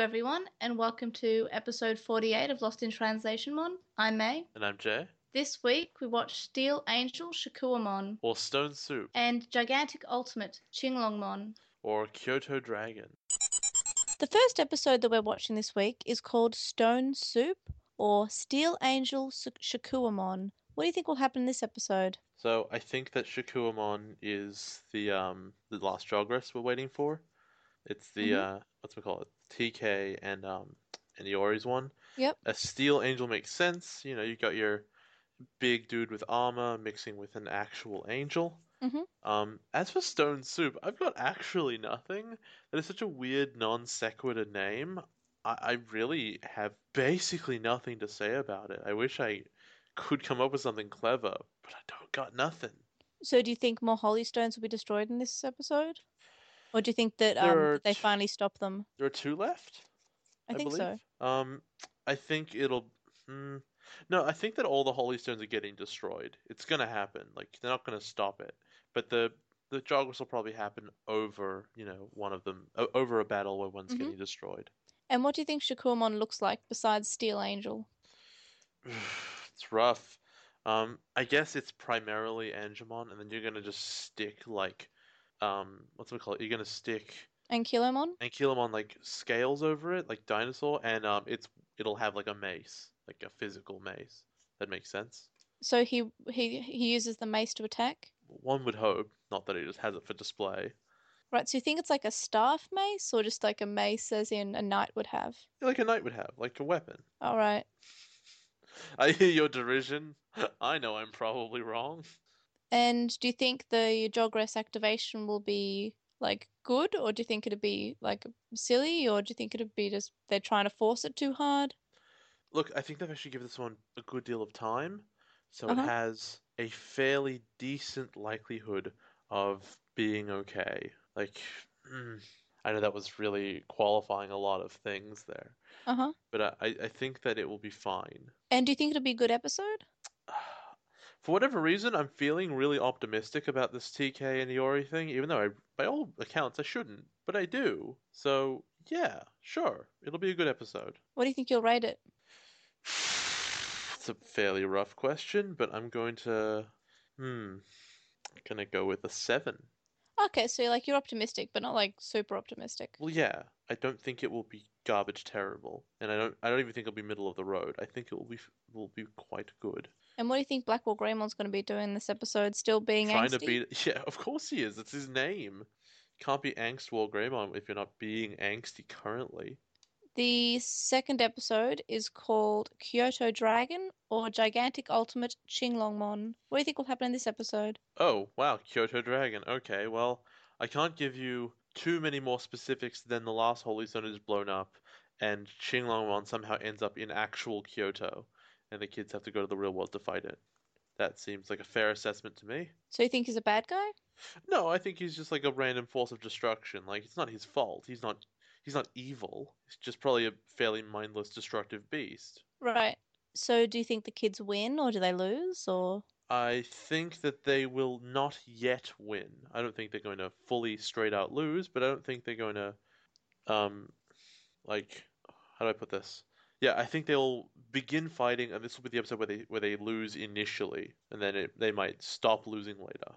everyone, and welcome to episode 48 of Lost in Translation Mon. I'm May. And I'm Jay. This week we watched Steel Angel Shakkoumon Or Stone Soup. and Gigantic Ultimate Qinglongmon. Or Kyoto Dragon. The first episode that we're watching this week is called Stone Soup or Steel Angel Sh- Shakkoumon. What do you think will happen in this episode? So I think that Shakkoumon is the um the last Jogress we're waiting for. It's the Mhm. uh what's we call it? TK and um and Iori's one. Yep. A Steel Angel makes sense. You know, you got your big dude with armor mixing with an actual angel. Mhm. Um, as for Stone Soup, I've got actually nothing. That is such a weird non sequitur name. I, I really have basically nothing to say about it. I wish I could come up with something clever, but I don't got nothing. So, do you think more Holy Stones will be destroyed in this episode? Or do you think that, um, that they t- finally stop them? There are two left. I, think so. Um, I think it'll. Hmm, no, I think that all the Holy Stones are getting destroyed. It's gonna happen. Like they're not gonna stop it. But the the Jogress will probably happen over, you know, one of them o- over a battle where one's Mhm. getting destroyed. And what do you think Shakkoumon looks like besides Steel Angel? it's rough. Um, I guess it's primarily Angemon, and then you're gonna just stick like, um, what's it called? You're gonna stick And Kilomon? Ankylomon like scales over it, like dinosaur, and um, it's it'll have like a mace, like a physical mace. That makes sense. So he he he uses the mace to attack? One would hope, not that he just has it for display. Right, so you think it's like a staff mace or just like a mace as in a knight would have? Like a knight would have, like a weapon. All right. I hear your derision. I know I'm probably wrong. And do you think the Jogress activation will be like good or do you think it'd be like silly or do you think it'd be just they're trying to force it too hard? Look, I think they've actually given this one a good deal of time, so Uh-huh. it has a fairly decent likelihood of being okay. Like, mm, I know that was really qualifying a lot of things there, Uh-huh. but I, I think that it will be fine. And do you think it'll be a good episode? For whatever reason, I'm feeling really optimistic about this TK and Iori thing, even though I, by all accounts, I shouldn't, but I do. So, yeah, sure, it'll be a good episode. What do you think you'll rate it? It's a fairly rough question, but I'm going to, hmm, I'm gonna go with a seven. Okay, so like you're optimistic, but not like super optimistic. Well, yeah, I don't think it will be garbage terrible, and I don't, I don't even think it'll be middle of the road. I think it will be, will be quite good. And what do you think Black War Greymon's going to be doing this episode? Still being Trying angsty? to beat, yeah, of course he is. It's his name. Can't be Angst Wall Greymon if you're not being angsty currently. The second episode is called Kyoto Dragon or Gigantic Ultimate Qinglongmon. What do you think will happen in this episode? Oh, wow, Kyoto Dragon. Okay, well, I can't give you too many more specifics than the last Holy Stone is blown up, and Qinglongmon somehow ends up in actual Kyoto, and the kids have to go to the real world to fight it. That seems like a fair assessment to me. So you think he's a bad guy? No, I think he's just like a random force of destruction. Like, it's not his fault. He's not he's not evil. He's just probably a fairly mindless, destructive beast. Right. So do you think the kids win or do they lose or I think that they will not yet win. I don't think they're going to fully straight out lose, but I don't think they're going to, um, like, how do I put this? Yeah, I think they'll begin fighting, and this will be the episode where they where they lose initially, and then it, they might stop losing later.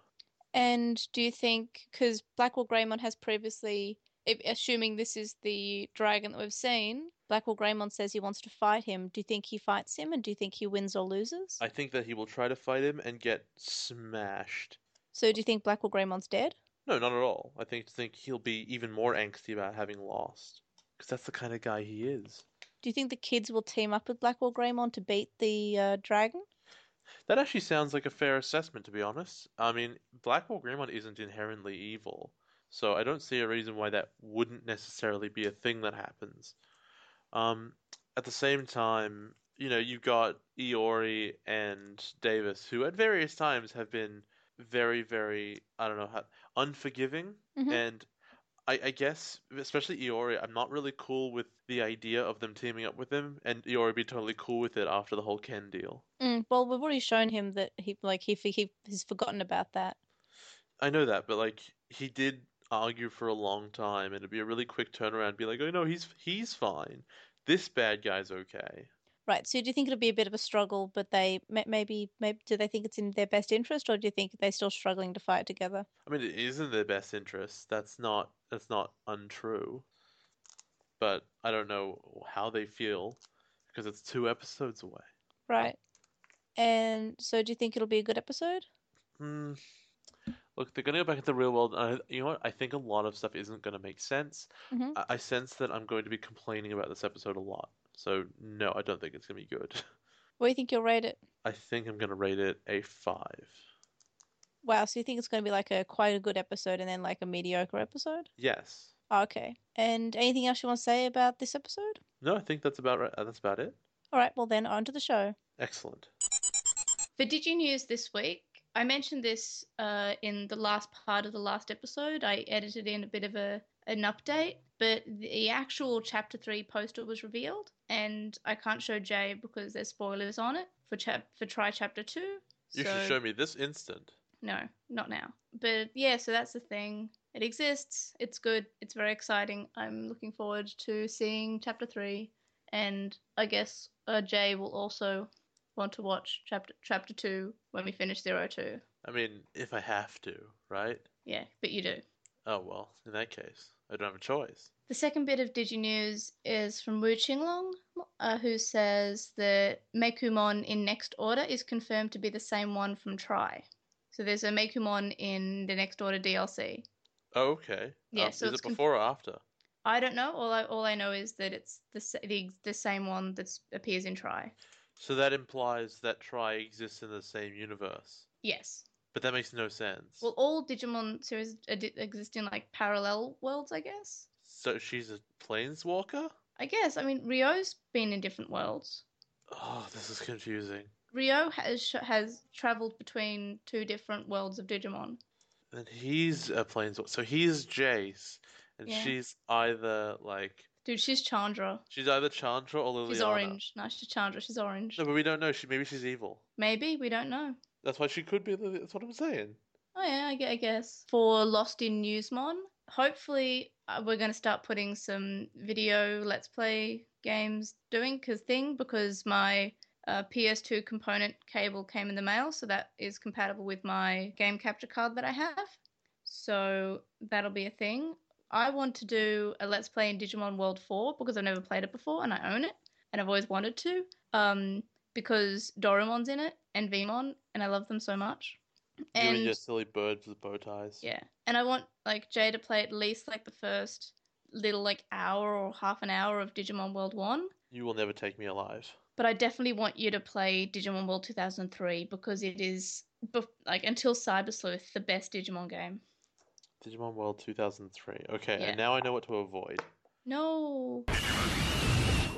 And do you think because Black War Greymon has previously, assuming this is the dragon that we've seen, Black War Greymon says he wants to fight him. Do you think he fights him, and do you think he wins or loses? I think that he will try to fight him and get smashed. So do you think Black War Greymon's dead? No, not at all. I think think he'll be even more angsty about having lost, because that's the kind of guy he is. Do you think the kids will team up with Black War Greymon to beat the uh, dragon? That actually sounds like a fair assessment, to be honest. I mean, Black War Greymon isn't inherently evil, so I don't see a reason why that wouldn't necessarily be a thing that happens. Um, at the same time, you know, you've got Iori and Davis, who at various times have been very, very, I don't know, how, unforgiving, Mhm. and I, I guess, especially Iori, I'm not really cool with the idea of them teaming up with him, and Iori be totally cool with it after the whole Ken deal. Mm, well, we've already shown him that he like he he he's forgotten about that. I know that, but like he did argue for a long time, and it'd be a really quick turnaround. Be like, oh no, he's he's fine. This bad guy's okay. Right. So do you think it'll be a bit of a struggle, but they maybe maybe do they think it's in their best interest, or do you think they're still struggling to fight together? I mean, it is in their best interest. That's not that's not untrue. But I don't know how they feel because it's two episodes away. Right. And so, do you think it'll be a good episode? Hmm. Look, they're going to go back into the real world. And I, you know what? I think a lot of stuff isn't going to make sense. Mhm. I, I sense that I'm going to be complaining about this episode a lot. So, no, I don't think it's going to be good. What do you think you'll rate it? I think I'm going to rate it a 5. Wow. So you think it's going to be like a quite a good episode, and then like a mediocre episode? Yes. Oh, okay. And anything else you want to say about this episode? No, I think that's about right. That's about it. All right. Well, then on to the show. Excellent. For Digi News this week, I mentioned this uh, in the last part of the last episode. I edited in a bit of a an update, but the actual chapter three poster was revealed, and I can't show Jay because there's spoilers on it for chap for try chapter two. You so- should show me this instant. No, not now. But yeah, so that's the thing. It exists. It's good. It's very exciting. I'm looking forward to seeing chapter three, and I guess uh, Jay will also want to watch chapter chapter two when we finish zero two. I mean, if I have to, right? Yeah, but you do. Oh well, in that case, I don't have a choice. The second bit of Digi News is from Wu Qinglong, uh, who says that Meicoomon in Next Order is confirmed to be the same one from Try. So there's a Meicoomon in the Next Order DLC. Oh, okay. Yeah, Um, so is it conf- before or after? I don't know. All I all I know is that it's the the, the same one that appears in Try. So that implies that Try exists in the same universe. Yes. But that makes no sense. Well, all Digimon series exist in like parallel worlds, I guess. so she's a planeswalker? I guess. I mean, Ryo's been in different worlds. Oh, this is confusing. Rio has has traveled between two different worlds of Digimon. And he's a planeswalker. So he's Jace, and Yeah. she's either like Dude, she's Chandra. she's either Chandra or Liliana. She's orange. No, she's Chandra. She's orange. No, but we don't know. She maybe she's evil. Maybe we don't know. That's why she could be. That's what I'm saying. Oh yeah, I I guess. For Lost in Newsmon, hopefully uh, we're going to start putting some video Let's Play games doing cause thing because my uh, PS2 component cable came in the mail, so that is compatible with my game capture card that I have. So that'll be a thing. I want to do a Let's Play in Digimon World 4 because I've never played it before and I own it and I've always wanted to. Um, because Dorumon's in it and Vmon, and I love them so much. you and And your silly birds with bow ties. yeah, and I want like Jay to play at least like the first little like hour or half an hour of Digimon World One. You will never take me alive. But I definitely want you to play Digimon World 2003 because it is like until Cyber Sleuth the best Digimon game. Digimon World 2003. Okay, Yeah. and now I know what to avoid. No.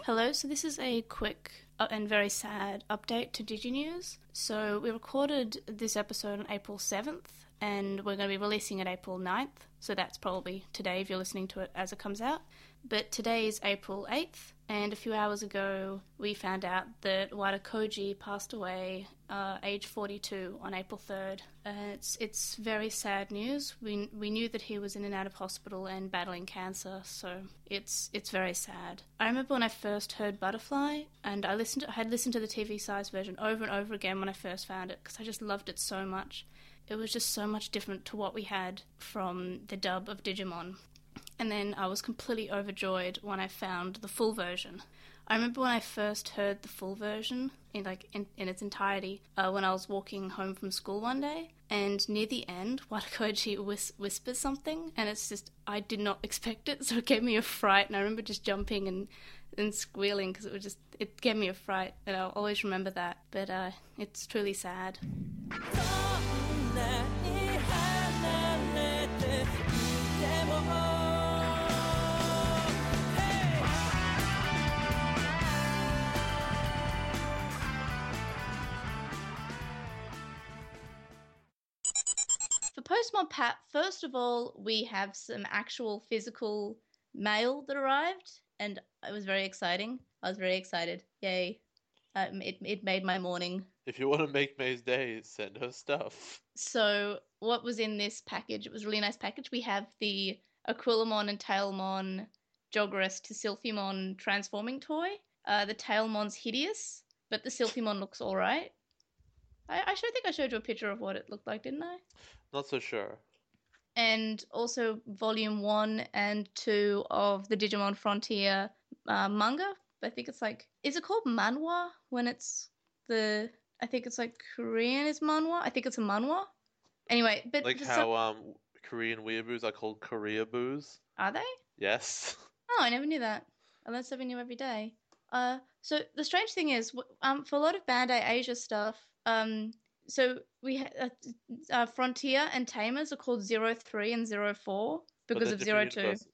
Hello, so this is a quick uh, and very sad update to DigiNews. So we recorded this episode on April 7th and we're going to be releasing it April 9th. So that's probably today if you're listening to it as it comes out. But today is April 8th and a few hours ago we found out that Wada Koji passed away uh, age 42 on April 3rd. Uh, it's it's very sad news. We we knew that he was in and out of hospital and battling cancer, so it's it's very sad. I remember when I first heard Butterfly, and I listened. To, I had listened to the TV size version over and over again when I first found it because I just loved it so much. It was just so much different to what we had from the dub of Digimon. And then I was completely overjoyed when I found the full version. I remember when I first heard the full version in like in, in its entirety uh, when I was walking home from school one day, and near the end, Wada Koji whis- whispers something, and it's just I did not expect it, so it gave me a fright, and I remember just jumping and and squealing because it was just it gave me a fright, and I'll always remember that. But uh, it's truly sad. Postmon Pat, first of all, we have some actual physical mail that arrived, and it was very exciting. I was very excited. Yay. Um, it, it made my morning. If you want to make May's day, send her stuff. So what was in this package? It was a really nice package. We have the Aquilamon and Tailmon Jogress to Sylphimon transforming toy. Uh, the Tailmon's hideous, but the Sylphimon looks all right. I, I should think I showed you a picture of what it looked like, didn't I? Not so sure. And also volume one and two of the Digimon Frontier uh, manga. I think it's like, is it called manhwa when it's the? I think it's like Korean is manhwa. I think it's a manhwa. Anyway, but Like how um Korean weeaboos are called Korea boos. are they? Yes. Oh, I never knew that. I learn something new every day. Uh, so the strange thing is, um, for a lot of Bandai Asia stuff, um, so we ha- uh, uh, Frontier and Tamers are called Zero Three and Zero Four because of Zero Two. universes.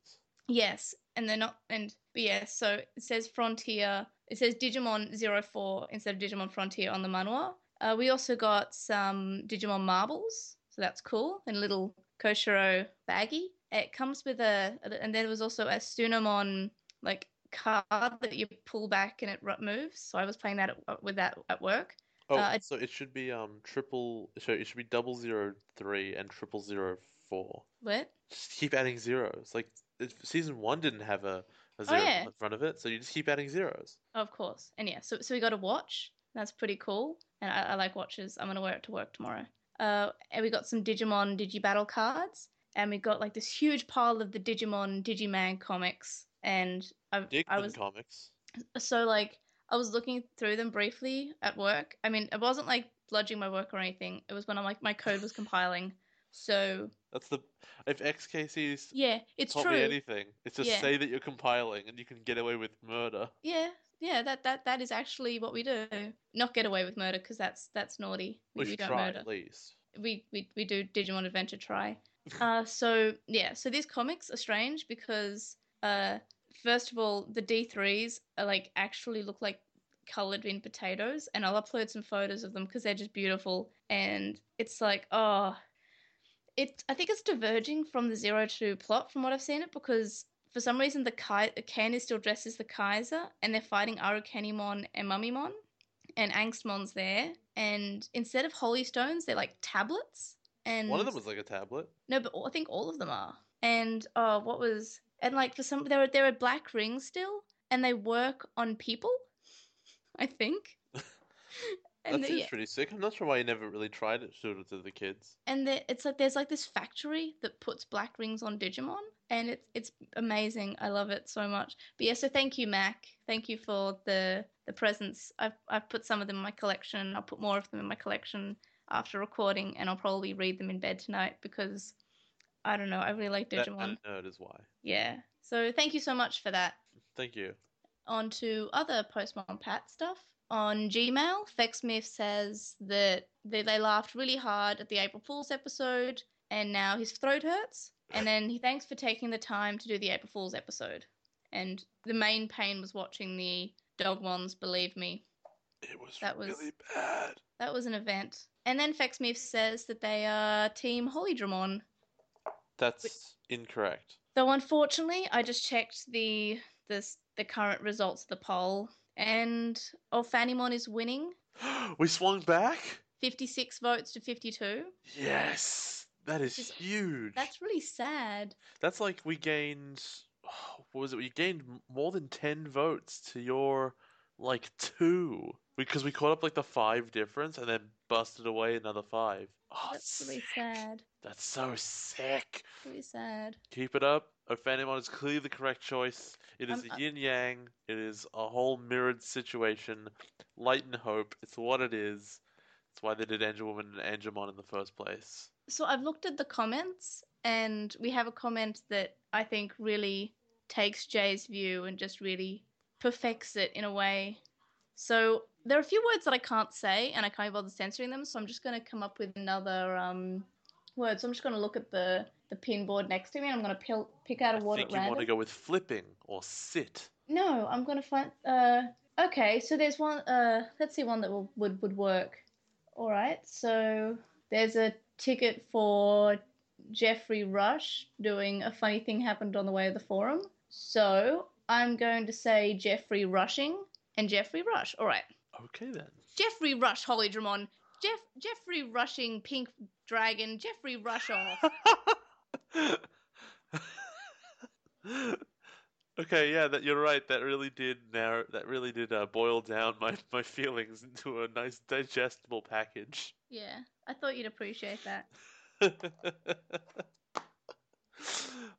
Yes, and they're not. And but yeah, so it says Frontier. It says Digimon Zero Four instead of Digimon Frontier on the manual. Uh, we also got some Digimon marbles, so that's cool. And a little Koshiro baggie. It comes with a, and there was also a Sunomon like card that you pull back and it moves. So I was playing that at, with that at work. Oh, Uh, so it should be um triple. So it should be double zero three and triple zero four. What? Just keep adding zeros. Like it, season one didn't have a, a Oh, zero yeah. in front of it, so you just keep adding zeros. Of course. And yeah, so so we got a watch. That's pretty cool. And I, I like watches. I'm gonna wear it to work tomorrow. Uh, and we got some Digimon Digibattle cards, and we got like this huge pile of the Digimon Digimon comics. And I, Dickman I was comics. so like I was looking through them briefly at work. I mean, it wasn't like bludging my work or anything. It was when I'm like my code was compiling. So That's the if XKCD's yeah, it's taught true. me anything, it's just Yeah. say that you're compiling and you can get away with murder. Yeah, yeah, that that that is actually what we do. Not get away with murder because that's that's naughty. We we don't try murder. at least. we, we we do Digimon Adventure Try. Uh, so yeah, so these comics are strange because uh, first of all, the D threes are like actually look like colored in potatoes, and I'll upload some photos of them because they're just beautiful. And it's like, oh, it. I think it's diverging from the zero two plot from what I've seen it because for some reason the Kai Ken is still dressed as the Kaiser, and they're fighting Arukenimon and Mummymon and Angstmon's there, and instead of holy stones, they're like tablets. And One of them was like a tablet. no, but I think all of them are. And oh, what was and like for some there are there are black rings still, and they work on people. I think. That and the, seems pretty sick. I'm not sure why you never really tried it showed it to the kids. and the, it's like there's like this factory that puts black rings on Digimon, and it's it's amazing. I love it so much. But yeah, so thank you, Mac. Thank you for the the presents. I've I've put some of them in my collection. I'll put more of them in my collection after recording, and I'll probably read them in bed tonight because I don't know. I really like Digimon. of nerd is why. Yeah. So thank you so much for that. Thank you. On to other Postmon Pat stuff. On Gmail, Fexmith says that they, they laughed really hard at the April Fool's episode and now his throat hurts. And then he thanks for taking the time to do the April Fool's episode. And the main pain was watching the Dogmons, believe me. It was That was- really bad. That was an event. And then Fexmith says that they are Team Holydramon. That's incorrect. Though unfortunately, I just checked the the the current results of the poll, and Ophanimon is winning, we swung back? 56 votes to 52. Yes. That is Just- huge. That's really sad. That's like we gained. What was it? We gained more than 10 votes to your like two. Because we caught up like the five difference and then busted away another five. Oh, That's really sad. That's so sick. Really sad. Keep it up. Ophanimon is clearly the correct choice. It is a uh- yin yang. It is a whole mirrored situation. Light and hope. It's what it is. It's why they did Angewomon and Angemon in the first place. So I've looked at the comments, and we have a comment that I think really takes Jay's view and just really perfects it in a way. So there are a few words that I can't say, and I can't even bother censoring them. So I'm just going to come up with another um, word. So I'm just going to look at the the pin board next to me, and I'm going to pil- pick out a word I think you want to go with flipping or sit. No, I'm gonna find. Uh, okay, so there's one. Uh, let's see one that will, would would work. All right, so there's a ticket for Geoffrey Rush doing a funny thing happened on the way to the forum. So I'm going to say Jeffrey Rushing and Jeffrey Rush. All right, Okay then. Jeffrey Rush Holydramon Jeff Jeffrey rushing pink dragon. Jeffrey rush off. okay, yeah, that you're right. That really did narrow. That really did uh, boil down my my feelings into a nice digestible package. yeah, I thought you'd appreciate that.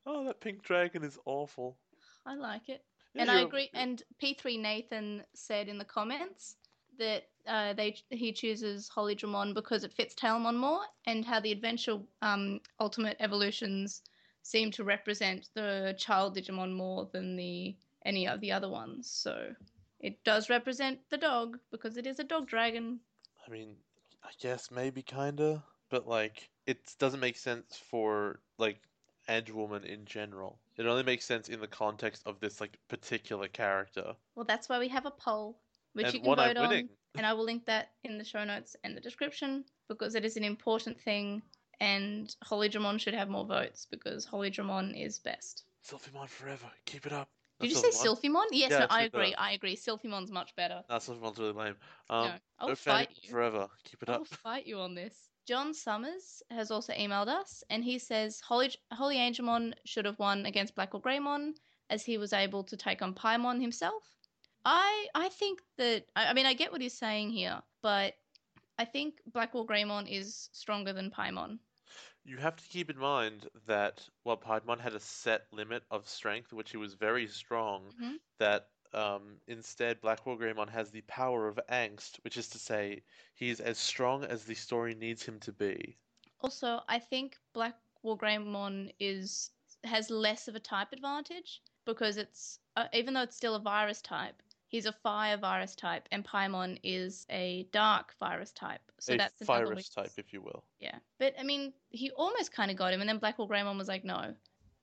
oh, that pink dragon is awful. I like it. Yeah, and I agree. And P3 Nathan said in the comments that uh, they he chooses Holy Dramon because it fits Tailmon more, and how the adventure um, ultimate evolutions seem to represent the child Digimon more than the any of the other ones. So it does represent the dog because it is a dog dragon. I mean, I guess maybe kinda, but like it doesn't make sense for like Angewomon in general. It only makes sense in the context of this like particular character. Well, that's why we have a poll, which and you can vote on, and I will link that in the show notes and the description because it is an important thing, and Holy Dramon should have more votes because Holy Dramon is best. Sylphimon forever. Keep it up. Did you Not say Sylphimon? Yes, Yeah, no, I I said that. agree. I agree. Sylphimon's much better. Nah, Sylphimon's really lame. Um, no, I will no fight you. forever. Keep it up. will fight you on this. John Summers has also emailed us, and he says Holy Holy Angemon should have won against Black War Greymon, as he was able to take on Paimon himself. I I think that I, I mean I get what he's saying here, but I think Black War Greymon is stronger than Paimon. You have to keep in mind that while Piedmon had a set limit of strength, which he was very strong, Mhm. that um, instead Black War Greymon has the power of angst, which is to say he's as strong as the story needs him to be. Also, I think Black War Greymon is has less of a type advantage because it's uh, even though it's still a virus type, he's a fire virus type, and Paimon is a dark virus type. So a that's virus type, if you will. Yeah, but I mean, he almost kind of got him, and then Black War Greymon was like, no,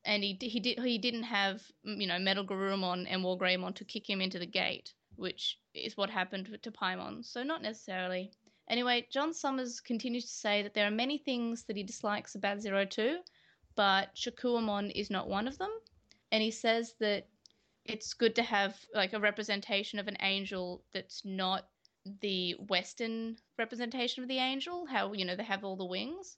and he he did he didn't have mm, you know Metal Garurumon and War Greymon to kick him into the gate, which is what happened to Paimon. So not necessarily. Anyway, John Summers continues to say that there are many things that he dislikes about Zero Two, but Shakkoumon is not one of them, and he says that it's good to have like a representation of an angel that's not the Western representation of the angel. How you know they have all the wings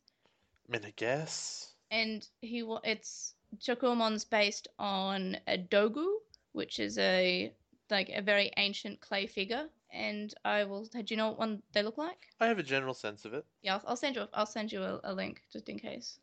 I mean, I guess. and he it's Shakkoumon's based on a dogu, which is a like a very ancient clay figure. And I will. Do you know what one they look like? I have a general sense of it. Yeah, I'll, I'll send you. A, I'll send you a, a link just in case.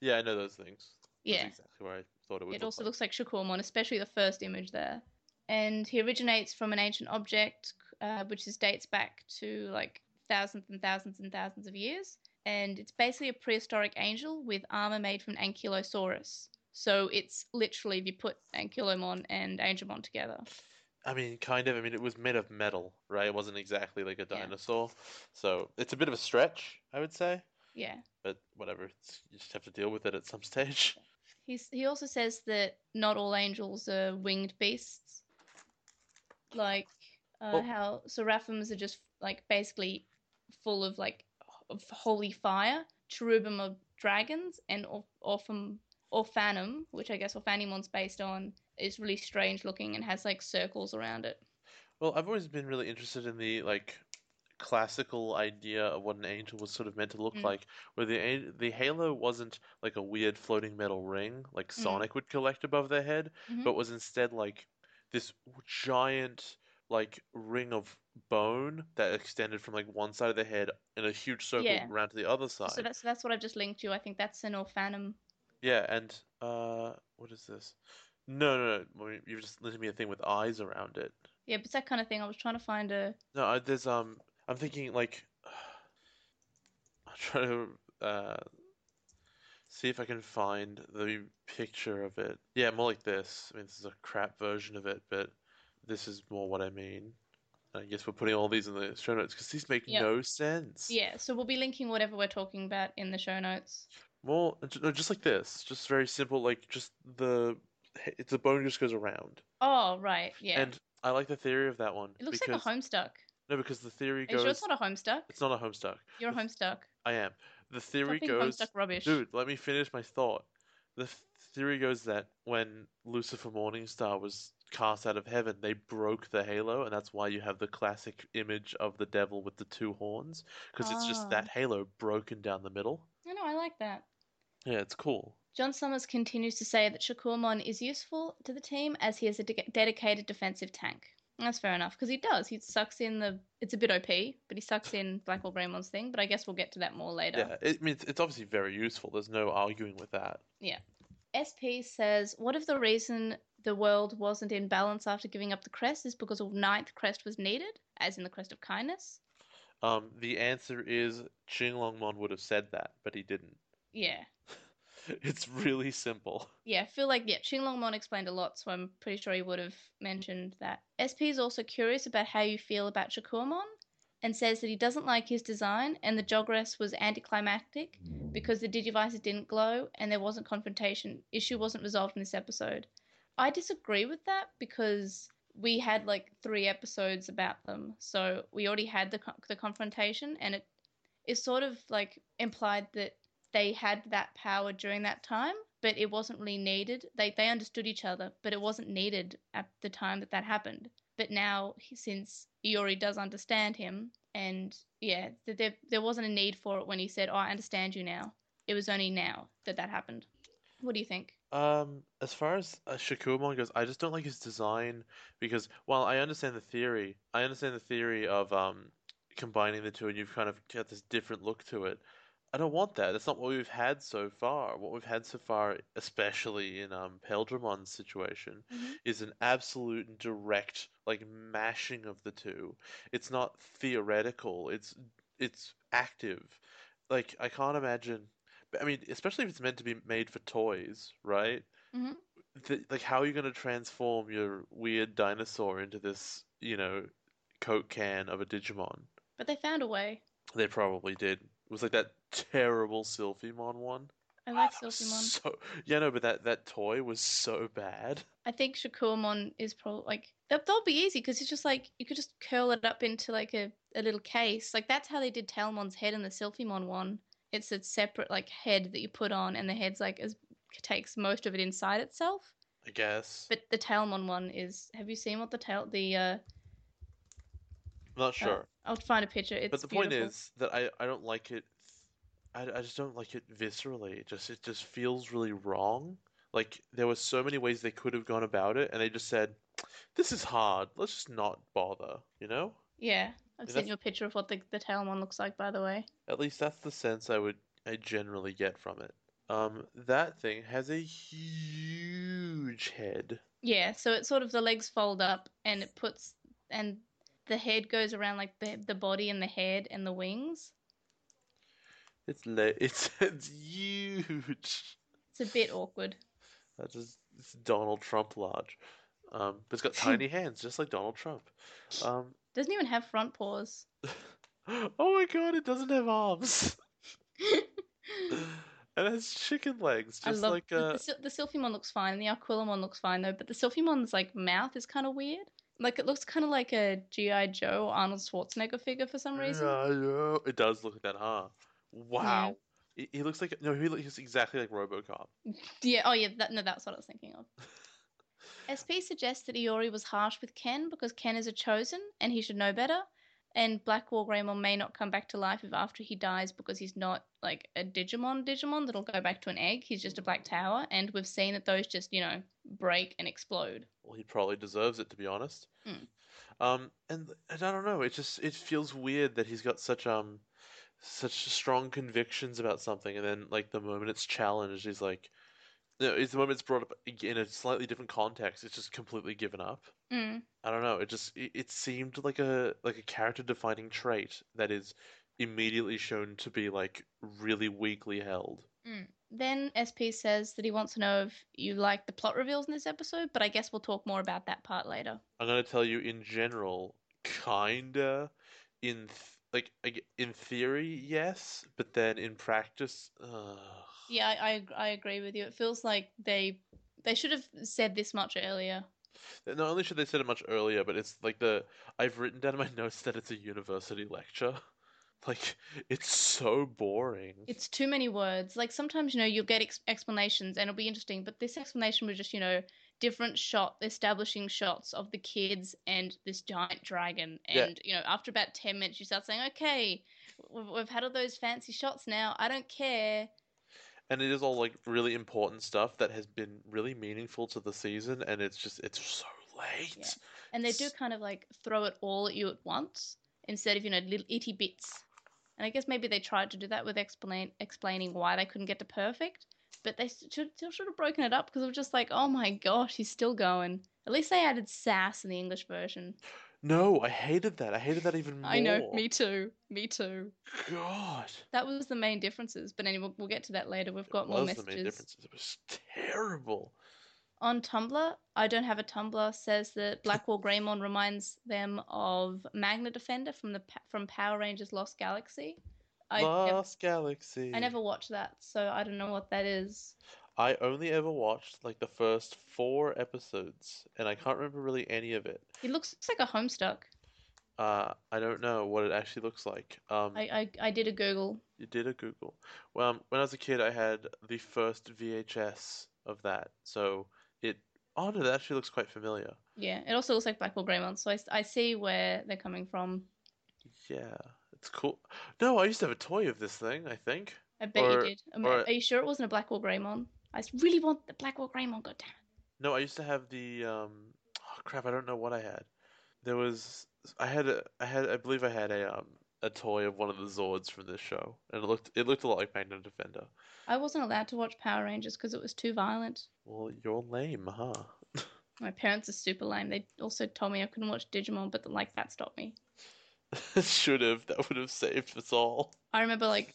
Yeah, I know those things. That's Yeah, exactly where I thought it would it also like. looks like Shakkoumon, especially the first image there. And he originates from an ancient object, uh, which is dates back to like thousands and thousands and thousands of years. And it's basically a prehistoric angel with armor made from Ankylosaurus. So it's literally if you put Ankylomon and Angemon together. I mean, kind of. I mean, it was made of metal, right? It wasn't exactly like a Yeah. dinosaur. So it's a bit of a stretch, I would say. Yeah. But whatever. It's, you just have to deal with it at some stage. He's, he also says that not all angels are winged beasts. Like uh, Well- how Seraphim's are just like basically full of like of holy fire. Cherubim are dragons, and Or- Orpham Orphanum, which I guess Orphanimon's based on, is really strange looking and has like circles around it. Well, I've always been really interested in the like classical idea of what an angel was sort of meant to look Mm. like, where the the halo wasn't like a weird floating metal ring like Mm. Sonic would collect above their head, Mhm. but was instead like this giant like ring of bone that extended from like one side of the head in a huge circle Yeah. around to the other side. So that's that's what I've just linked you. I think that's an Orphanum. Yeah, and uh, what is this? No, no, no. You've just linked me a thing with eyes around it. Yeah, but it's that kind of thing. I was trying to find a. No, I, there's um. I'm thinking like. I'm trying to uh. See if I can find the picture of it. Yeah, more like this. I mean, this is a crap version of it, but this is more what I mean. I guess we're putting all these in the show notes because these make Yep. no sense. Yeah, so we'll be linking whatever we're talking about in the show notes. Well, no, just like this. Just very simple. Like just the. It's the bone just goes around. Oh, right. Yeah. And I like the theory of that one it looks like a Homestuck. No, because the theory Are you goes. sure it's not a Homestuck? It's not a homestuck. You're a Homestuck. I am. The theory Stop goes, Homestuck rubbish. dude. Let me finish my thought. The theory goes that when Lucifer Morningstar was cast out of heaven, they broke the halo, and that's why you have the classic image of the devil with the two horns, because it's just Ah. that halo broken down the middle. I know, I like that. Yeah, it's cool. John Summers continues to say that Shakkoumon is useful to the team as he is a de- dedicated defensive tank. That's fair enough because he does. He sucks in the. It's a bit OP, but he sucks in Black War Greymon's thing. But I guess we'll get to that more later. Yeah, it, I mean, it's, it's obviously very useful. There's no arguing with that. Yeah. SP says, What if the reason the world wasn't in balance after giving up the crest is because a ninth crest was needed, as in the crest of kindness? Um, the answer is Qinglongmon would have said that, but he didn't. Yeah. It's really simple. Yeah, I feel like, yeah, Qinglongmon explained a lot, so I'm pretty sure he would have mentioned that. SP is also curious about how you feel about Shakkoumon and says that he doesn't like his design and the Jogress was anticlimactic because the Digivices didn't glow and there wasn't confrontation. Issue wasn't resolved in this episode. I disagree with that because we had like three episodes about them, so we already had the the confrontation, and it is sort of like implied that they had that power during that time, but it wasn't really needed. They they understood each other, but it wasn't needed at the time that that happened. But now, since Iori does understand him, and yeah, there there wasn't a need for it when he said, "Oh, I understand you now." It was only now that that happened. What do you think? Um, as far as uh, goes, I just don't like his design because while I understand the theory, I understand the theory of um combining the two and you've kind of got this different look to it. I don't want that. That's not what we've had so far. What we've had so far, especially in um Paildramon's situation, Mhm. is an absolute and direct like mashing of the two. It's not theoretical. It's it's active. Like I can't imagine. but, I mean, especially if it's meant to be made for toys, right? Mhm. Th like, how are you going to transform your weird dinosaur into this, you know, Coke can of a Digimon? But they found a way. They probably did. It was like that terrible Sylphimon one. I like Sylphimon. So yeah, no, but that that toy was so bad. I think Shakkoumon is probably like that. That'll be easy because it's just like you could just curl it up into like a, a little case. Like that's how they did Tailmon's head in the Sylphimon one. It's a separate like head that you put on, and the head's like as takes most of it inside itself. I guess. But the Tailmon one is. Have you seen what the tail the? uh Not sure. I'll find a picture. It's but the point is that I, I don't like it. I, I just don't like it viscerally. It just it just feels really wrong. Like there were so many ways they could have gone about it, and they just said, "This is hard. Let's just not bother." You know. yeah, I've Yeah, sent you a picture of what the the Tailmon looks like, by the way. At least that's the sense I would I generally get from it. Um, that thing has a huge head. Yeah, so it sort of the legs fold up and it puts and the head goes around like the the body and the head and the wings. It's le it's it's huge. It's a bit awkward. That's just it's Donald Trump large. Um, but it's got tiny hands, just like Donald Trump. Um, Doesn't even have front paws. oh my god, it doesn't have arms. And it has chicken legs, just love like the, uh the, the Sylphimon looks fine and the Aquilamon looks fine though, but the Sylphimon's like mouth is kind of weird. Like it looks kind of like a GI Joe Arnold Schwarzenegger figure for some reason. Yeah, yeah. It does look like that, huh? Wow. He, he looks like no, he looks exactly like RoboCop. Yeah. Oh, yeah. That, no, that's what I was thinking of. SP suggests that Iori was harsh with Ken because Ken is a chosen and he should know better. And Black War Greymon may not come back to life if after he dies because he's not like a Digimon Digimon that'll go back to an egg. He's just a black tower, and we've seen that those just you know break and explode. Well, he probably deserves it, to be honest. Mm. Um, and and I don't know. It just it feels weird that he's got such um such strong convictions about something, and then like the moment it's challenged, he's like, it's the moment it's brought up in a slightly different context. It's just completely given up. Mm. I don't know. It just it, it seemed like a like a character defining trait that is immediately shown to be like really weakly held. Mm. Then SP says that he wants to know if you like the plot reveals in this episode, but I guess we'll talk more about that part later. I'm gonna tell you in general, kinda, in like in theory, yes, but then in practice, ugh. Yeah, I, I I agree with you. It feels like they they should have said this much earlier. Not only should they said it much earlier, but it's like the I've written down in my notes that it's a university lecture. Like it's so boring. It's too many words. Like sometimes, you know, you'll get ex- explanations and it'll be interesting, but this explanation was just, you know, different shot establishing shots of the kids and this giant dragon. Yeah. And, you know, after about 10 minutes, you start saying, okay, we've, we've had all those fancy shots now. I don't care. And it is all like really important stuff that has been really meaningful to the season, and it's just it's so late. Yeah. And they do kind of like throw it all at you at once instead of, you know, little itty bits. And I guess maybe they tried to do that with explain explaining why they couldn't get to perfect, but they should, still should have broken it up because it was just like, oh my gosh, he's still going. At least they added sass in the English version. No, I hated that. I hated that even more. I know, me too, me too. God. That was the main differences. But anyway, we'll, we'll get to that later. We've got more was the main messages. differences. It was terrible. On Tumblr, I don't have a Tumblr, says that Black War Greymon reminds them of Magna Defender from the from Power Rangers Lost Galaxy. I never, Lost Galaxy. I never watched that, so I don't know what that is. I only ever watched like the first four episodes, and I can't remember really any of it. It looks like a Homestuck. Uh, I don't know what it actually looks like. Um, I, I, I did a Google. you did a Google. Well, um, when I was a kid, I had the first VHS of that, so it. Oh no, that actually looks quite familiar. Yeah, it also looks like Black War Greymon, so I, I see where they're coming from. Yeah, it's cool. No, I used to have a toy of this thing. I think. I bet Or- you did. I mean, or- are you sure it wasn't a Black War Greymon? I really want the Black War Greymon, goddammit. No, I used to have the um oh crap, I don't know what I had. There was I had a I had I believe I had a um a toy of one of the Zords from this show, and it looked it looked a lot like Magna Defender. I wasn't allowed to watch Power Rangers because it was too violent. Well, you're lame, huh? My parents are super lame. They also told me I couldn't watch Digimon, but like that stopped me. Should have. That would have saved us all. I remember like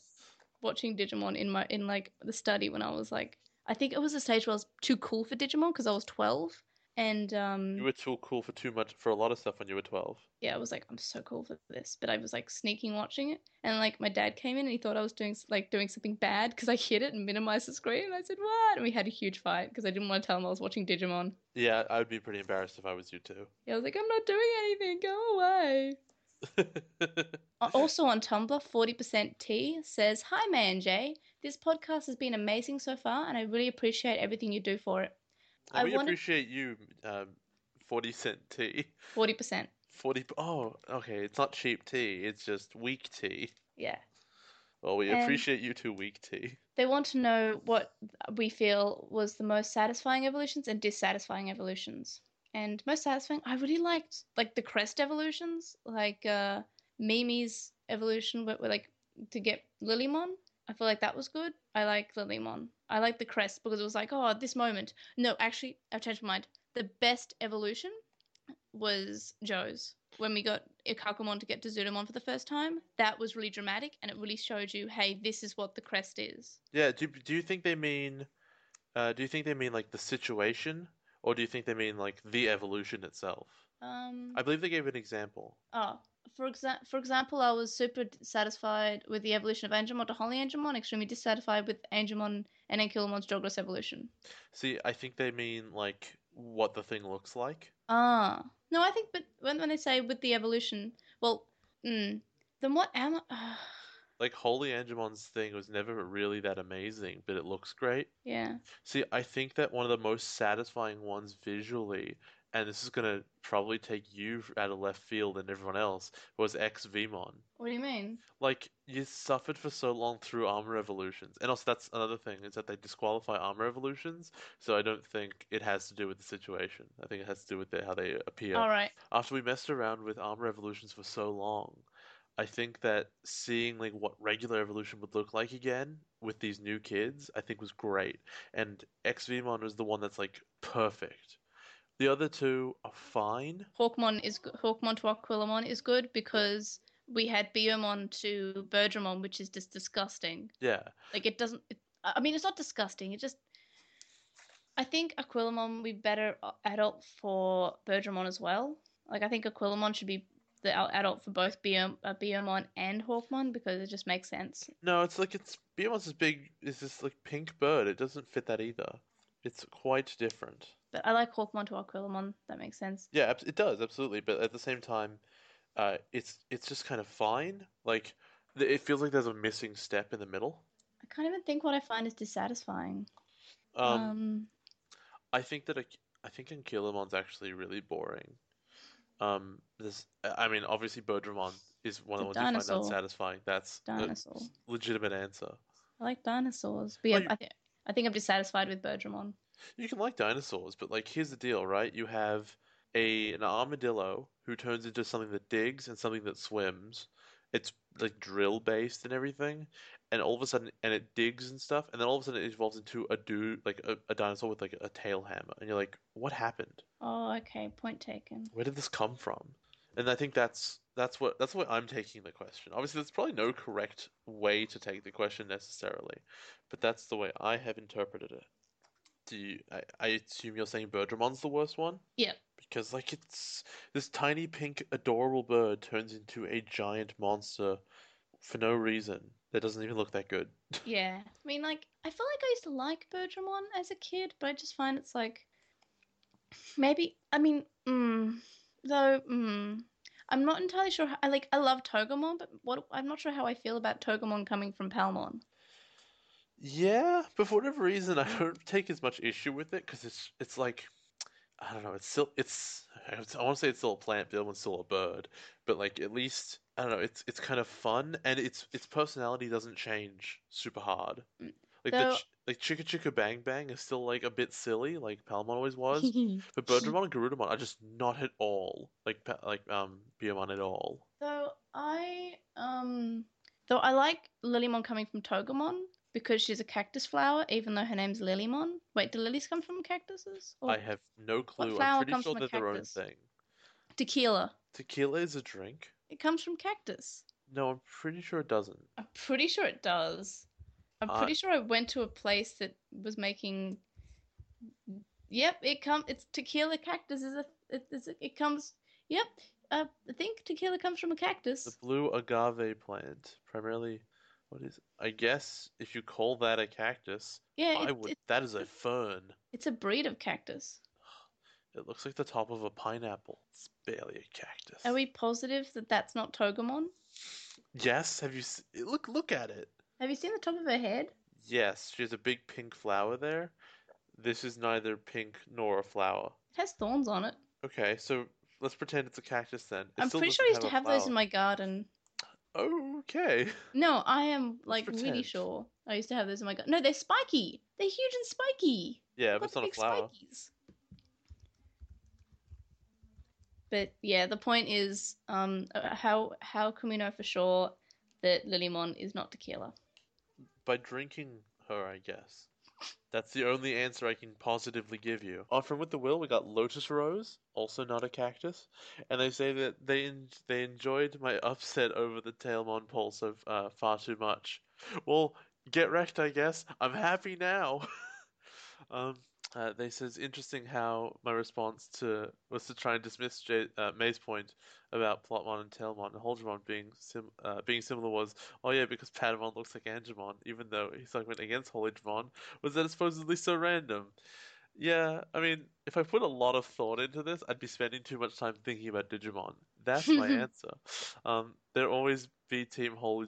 watching Digimon in my in like the study when I was like I think it was a stage where I was too cool for Digimon because I was twelve, and um You were too cool for too much for a lot of stuff when you were twelve. yeah, I was like I'm so cool for this, but I was like sneaking watching it, and like my dad came in and he thought I was doing like doing something bad because I hid it and minimized the screen, and I said what, and we had a huge fight because I didn't want to tell him I was watching Digimon. Yeah, I would be pretty embarrassed if I was you too. Yeah, I was like I'm not doing anything, go away. Uh, Also on Tumblr, 40% T says, Hi, Man Jay. This podcast has been amazing so far, and I really appreciate everything you do for it. I we wanted- appreciate you, um, forty cent tea. 40%. Forty. Oh, okay. It's not cheap tea. It's just weak tea. Yeah. Well, we And- appreciate you too, weak tea. They want to know what we feel was the most satisfying evolutions and dissatisfying evolutions. And most satisfying, I really liked like the crest evolutions, like uh Mimi's evolution, but like to get Lilymon. I feel like that was good. I like Lilymon. I like the crest because it was like, oh, this moment. No, actually, I've changed my mind. The best evolution was Joe's. When we got Ikkakumon to get to Zudomon for the first time, that was really dramatic and it really showed you, hey, this is what the crest is. Yeah. Do do you think they mean? Uh, do you think they mean like the situation, or do you think they mean like the evolution itself? Um, I believe they gave an example. oh, for exa- for example, I was super satisfied with the evolution of Angemon to Holy Angemon, extremely dissatisfied with Angemon and Ankylomon's Jogress evolution. See, I think they mean like what the thing looks like. Ah, no, I think, but when when they say with the evolution, well, mm, then what am I? Like Holy Angemon's thing was never really that amazing, but it looks great. yeah, See, I think that one of the most satisfying ones visually, and this is gonna probably take you out of left field and everyone else, was X Vmon. what do you mean? Like you suffered for so long through armor evolutions, and also that's another thing is that they disqualify armor evolutions. So I don't think it has to do with the situation. I think it has to do with the, how they appear. All right, After we messed around with armor evolutions for so long, I think that seeing like what regular evolution would look like again with these new kids, I think was great. And XVmon was the one that's like perfect. The other two are fine. Hawkmon is Hawkmon to Aquilamon is good because we had Biomon to Birdramon, which is just disgusting. Yeah. Like it doesn't. It, I mean, it's not disgusting. It just. I think Aquilamon would be better adult for Birdramon as well. Like I think Aquilamon should be the adult for both Biom, uh, and Hawkmon because it just makes sense. No, it's like it's Behemoth's this big is this like pink bird. It doesn't fit that either. It's quite different. But I like Hawkmon to Aquilamon. That makes sense. Yeah, it does absolutely, but at the same time, uh, it's it's just kind of fine. Like it feels like there's a missing step in the middle. I can't even think what I find is dissatisfying. Um, Um, I think that a, I think Ankylomon's actually really boring. Um, this, I mean, obviously Birdramon is one of the ones a you find unsatisfying. That's a dinosaur. legitimate answer. I like dinosaurs, but yeah, you- I, th- I think I'm dissatisfied with Birdramon. You can like dinosaurs, but like here's the deal, right? You have a an armadillo who turns into something that digs and something that swims. It's like drill based and everything, and all of a sudden, and it digs and stuff, and then all of a sudden it evolves into a dude, like a, a dinosaur with like a tail hammer, and you're like, what happened? Oh, okay, point taken. Where did this come from? And I think that's that's what that's what I'm taking the question. Obviously, there's probably no correct way to take the question necessarily, but that's the way I have interpreted it. Do you? I, I assume you're saying Birdramon's the worst one? Yep. Because like it's this tiny pink adorable bird turns into a giant monster for no reason. That doesn't even look that good. Yeah, I mean, like, I feel like I used to like Birdramon as a kid, but I just find it's like maybe. I mean, mm, though, mm, I'm not entirely sure. How, I like. I love Togemon, but what I'm not sure how I feel about Togemon coming from Palmon. Yeah, but for whatever reason, I don't take as much issue with it because it's it's like I don't know. It's still it's I want to say it's still a plant, but the other one's still a bird. But like at least I don't know. It's it's kind of fun, and its its personality doesn't change super hard. Mm. Like the ch like Chiku Chiku Bang Bang is still like a bit silly, like Palmon always was. But Birdramon and Garudamon are just not at all like Pa- like um Biyomon at all. Though I um though I like Lilymon coming from Togemon because she's a cactus flower, even though her name's Lilymon. Wait, do lilies come from cactuses? Or I have no clue. I'm pretty comes sure they're their own thing. tequila? Tequila is a drink. It comes from cactus. No, I'm pretty sure it doesn't. I'm pretty sure it does. I'm Uh, pretty sure I went to a place that was making. Yep, it come. It's tequila cactus is a. It, it's a, it comes. Yep, uh, I think tequila comes from a cactus. The blue agave plant, primarily, what is? I guess if you call that a cactus, yeah, I it, would. it, That is a fern. it's a breed of cactus. It looks like the top of a pineapple. It's barely a cactus. Are we positive that that's not Togemon? Yes. Have you? Look, look at it. Have you seen the top of her head? Yes, she has a big pink flower there. This is neither pink nor a flower. It has thorns on it. Okay, so let's pretend it's a cactus then. It I'm still pretty sure I used to have those in my garden. Oh. Okay. No, I am like really sure. I used to have those in my garden. No, they're spiky. They're huge and spiky. Yeah, but it's not a flower. spikies. But yeah, the point is, um, uh, how how can we know for sure that Lilymon is not tequila? By drinking her, I guess. That's the only answer I can positively give you. On from with the will, we got Lotus Rose, also not a cactus, and they say that they en- they enjoyed my upset over the Tailmon pulse of uh, far too much. Well, get wrecked, I guess. I'm happy now. um, uh, they says interesting how my response to was to try and dismiss uh, May's point about Plotmon and Tailmon and Holydramon being sim uh, being similar was oh yeah because Patamon looks like Angemon even though he's like went against Holydramon was that it's supposedly so random. Yeah, I mean, if I put a lot of thought into this, I'd be spending too much time thinking about Digimon. That's my answer. Um, there'll always be Team Holy.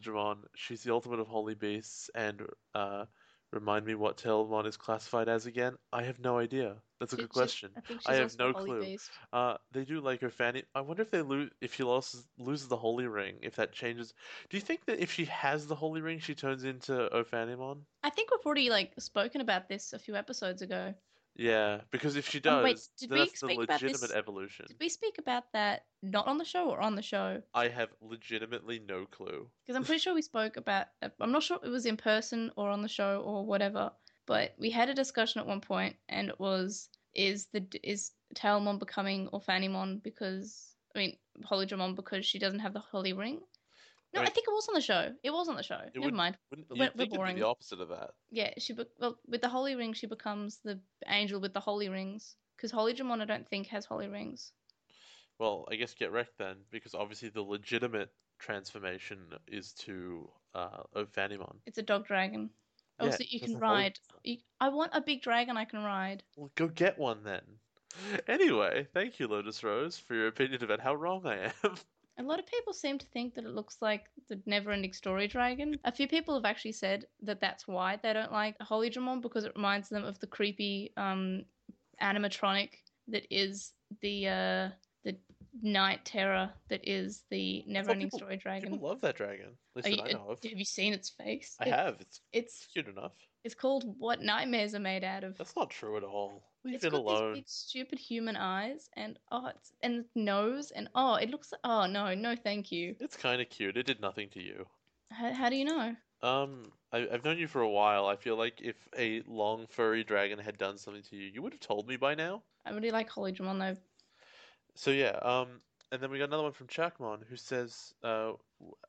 She's the ultimate of holy beasts, and uh, remind me what Tailmon is classified as again. I have no idea. That's a good question. I I have no clue. Uh, they do like her fanny. I wonder if they lose if she loses loses the holy ring. If that changes, do you think that if she has the holy ring, she turns into Ophanimon? I think we've already like spoken about this a few episodes ago. Yeah, because if she does, wait, did we that's the speak about legitimate this- evolution. Did we speak about that not on the show or on the show? I have legitimately no clue. Because I'm pretty sure we spoke about. I'm not sure it was in person or on the show or whatever, but we had a discussion at one point, and it was is the is Tailmon becoming Ophanimon because I mean Holydramon because she doesn't have the holy ring. No, I, mean- think it was on the show. It was on the show. Never would- mind. Wouldn't We're- we're think it'd be boring. the opposite of that? Yeah, she be- well with the holy ring she becomes the angel with the holy rings because Holydramon I don't think has holy rings. Well, I guess get wrecked then, because obviously the legitimate transformation is to uh, Ophanimon. It's a dog dragon. Oh, Yeah, so you can holy- ride. You, I want a big dragon I can ride. Well, go get one then. Anyway, thank you, Lotus Rose, for your opinion about how wrong I am. A lot of people seem to think that it looks like the never-ending story dragon. A few people have actually said that that's why they don't like Holydramon because it reminds them of the creepy um, animatronic that is the uh, the night terror that is the never-ending people- story dragon. People love that dragon. At least you- that I know of. have you seen its face? I It- have. It's It's cute enough. it's called What Nightmares Are Made Out of. That's not true at all. Leave It's it got alone. these big stupid human eyes and oh it's and nose and oh it looks oh no no thank you. It's kind of cute. It did nothing to you. How, how do you know? Um, I, I've known you for a while. I feel like if a long furry dragon had done something to you, you would have told me by now. I really like Holydramon though. So yeah, um, and then we got another one from Chakmon who says uh,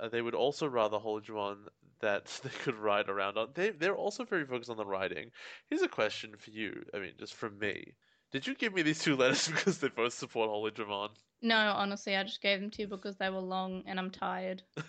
uh, they would also rather Holydramon that they could ride around on. They they're also very focused on the riding. Here's a question for you. I mean, just from me. Did you give me these two letters because they both support Holydramon? No, honestly, I just gave them to you because they were long and I'm tired.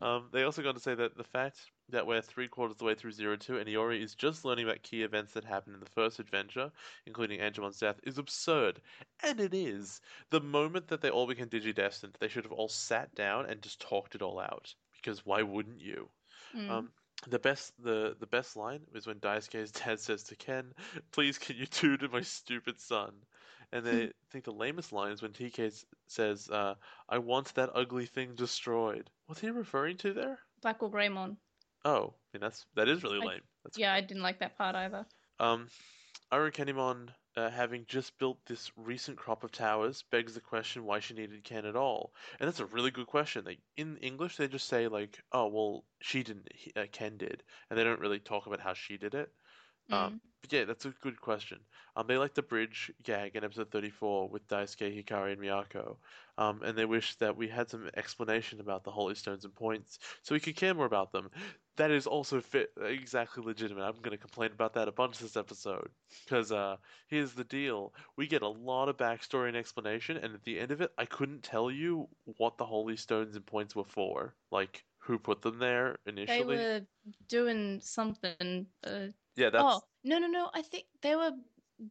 Um, they also got to say that the fact that we're three quarters of the way through Zero Two and Iori is just learning about key events that happened in the first adventure, including Angemon's death, is absurd. And it is. The moment that they all became digidestined, they should have all sat down and just talked it all out. Because why wouldn't you? Mm. Um, the best the the best line was when Daisuke's dad says to Ken, "Please, can you do to my stupid son?" And they think the lamest line is when TK says, uh, "I want that ugly thing destroyed." What's he referring to there? Black War Greymon. Oh, I mean that's that is really I- lame. That's Yeah, I didn't like that part either. um, Arukenimon, uh, having just built this recent crop of towers, begs the question why she needed Ken at all. And that's a really good question. Like in English, they just say like, "Oh, well, she didn't, he, uh, Ken did," and they don't really talk about how she did it. Um, but yeah, that's a good question. Um, they like the bridge gag in episode 34 with Daisuke, Hikari, and Miyako. Um, and they wish that we had some explanation about the Holy Stones and points so we could care more about them. That is also fit, exactly legitimate. I'm going to complain about that a bunch this episode. Because uh, here's the deal we get a lot of backstory and explanation, and at the end of it, I couldn't tell you what the Holy Stones and points were for. Like, who put them there initially? They were doing something. Uh, Yeah, that's. oh no no no! I think they were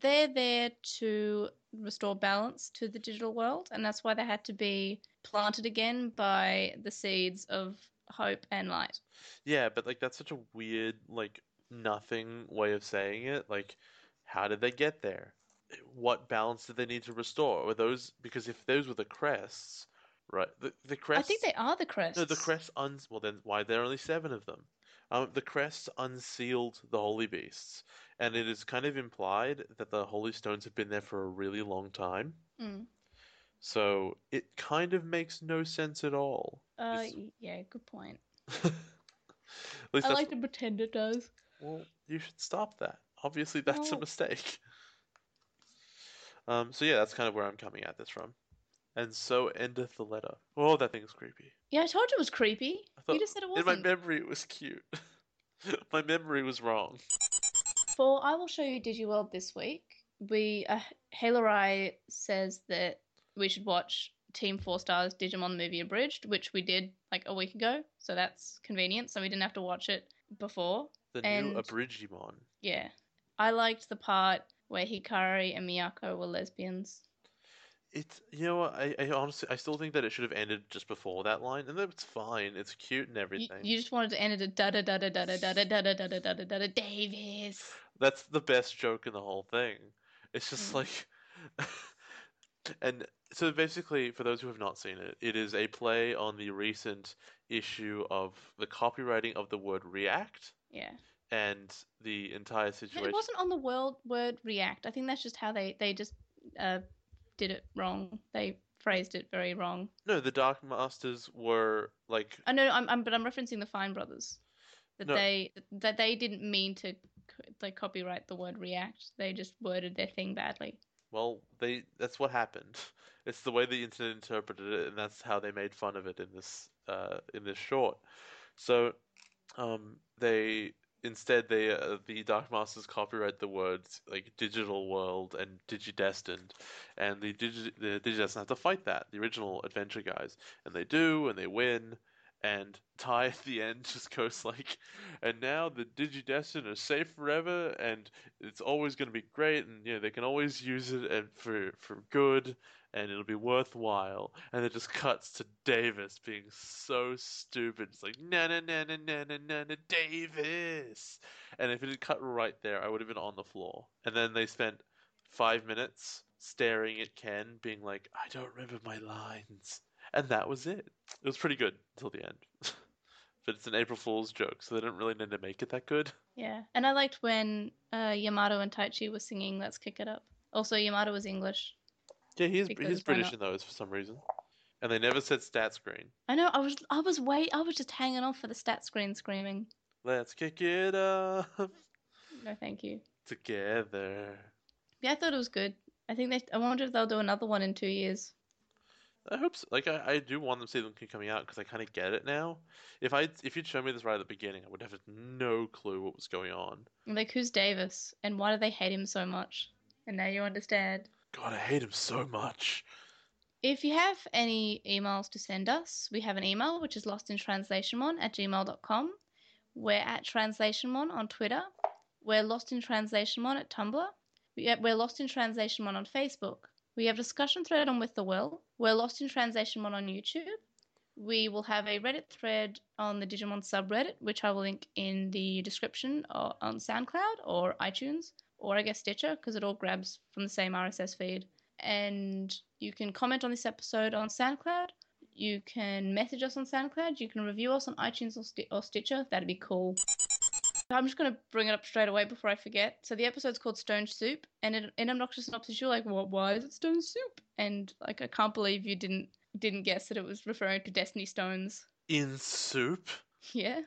they're there to restore balance to the digital world, and that's why they had to be planted again by the seeds of hope and light. Yeah, but like that's such a weird, like nothing way of saying it. Like, how did they get there? What balance did they need to restore? Were those because if those were the crests, right? The the crests. I think they are the crests. No, the crests un. Well, then why there are only seven of them? Um, the crests unsealed the holy beasts, and it is kind of implied that the holy stones have been there for a really long time. Mm. So it kind of makes no sense at all. Uh, It's- yeah, good point. At least I that's like to pretend it does. Well, you should stop that. Obviously, that's a mistake. Um, so yeah, that's kind of where I'm coming at this from. And so endeth the letter. Oh, that thing's creepy. Yeah, I told you it was creepy. I thought you just said it wasn't. in my memory it was cute. my memory was wrong. For I will show you DigiWorld this week. We uh, says that we should watch Team Four Stars Digimon movie abridged, which we did like a week ago. So that's convenient. So we didn't have to watch it before. The new And- Abridgimon. Yeah, I liked the part where Hikari and Miyako were lesbians. It's you know what I, I honestly I still think that it should have ended just before that line, and that's fine. It's cute and You, everything. you just wanted to end it at da da da da da da da da da da da da da da da Davis. That's the best joke in the whole thing. It's just Mm. like, and so basically, for those who have not seen it, it is a play on the recent issue of the copywriting of the word react Yeah. and the entire situation. it wasn't on the world word react. I think that's just how they they just uh, did it wrong. They phrased it very wrong. No, the Dark Masters were like, I know, I'm, I'm but I'm referencing the Fine Brothers. That No. they that they didn't mean to like copyright the word react. They just worded their thing badly. well, they that's what happened. It's the way the internet interpreted it, and that's how they made fun of it in this uh, in this short. So, um, they instead they uh, the Dark Masters copyright the words like digital world and digidestined, and the digi the digidestined have to fight that the original adventure guys, and they do, and they win. And Ty at the end just goes like, and now the Digidestined are safe forever, and it's always going to be great, and you know they can always use it and for for good, and it'll be worthwhile. And it just cuts to Davis being so stupid. It's like, na na na na na na na na Davis. And if it had cut right there, I would have been on the floor. And then they spent five minutes staring at Ken, being like, I don't remember my lines. And that was it. It was pretty good until the end. but it's an April Fool's joke, so they didn't really need to make it that good. Yeah, and I liked when uh, Yamato and Taichi were singing "Let's Kick It Up." Also, Yamato was English. Yeah, he's Because he's why British not? in those for some reason. And they never said stat screen. I know. I was. I was wait. I was just hanging on for the stat screen screaming. Let's kick it off No, thank you. together. Yeah, I thought it was good. I think they. I wonder if they'll do another one in two years. I hope so. Like I, I do want them to see them keep coming out because I kind of get it now. If I if you'd shown me this right at the beginning, I would have no clue what was going on. Like, who's Davis, and why do they hate him so much? And now you understand. God, I hate him so much. If you have any emails to send us, we have an email which is lostintranslationmon at gmail.com. We're at translationmon on Twitter. We're lost in at Tumblr. We- uh, We're lost in on Facebook. We have discussion thread on With the Will. We're lost in on YouTube. We will have a Reddit thread on the Digimon subreddit, which I will link in the description or on SoundCloud or iTunes, or I guess Stitcher, because it all grabs from the same RSS feed and you can comment on this episode on SoundCloud. You can message us on SoundCloud. You can review us on iTunes or, Sti- or Stitcher. That'd be cool. I'm just going to bring it up straight away before I forget. So the episode's called Stone Soup, and in, in Obnoxious Synopsis, you're like, "What? Why is it Stone Soup?" And like, I can't believe you didn't didn't guess that it was referring to Destiny Stones. In soup. Yeah.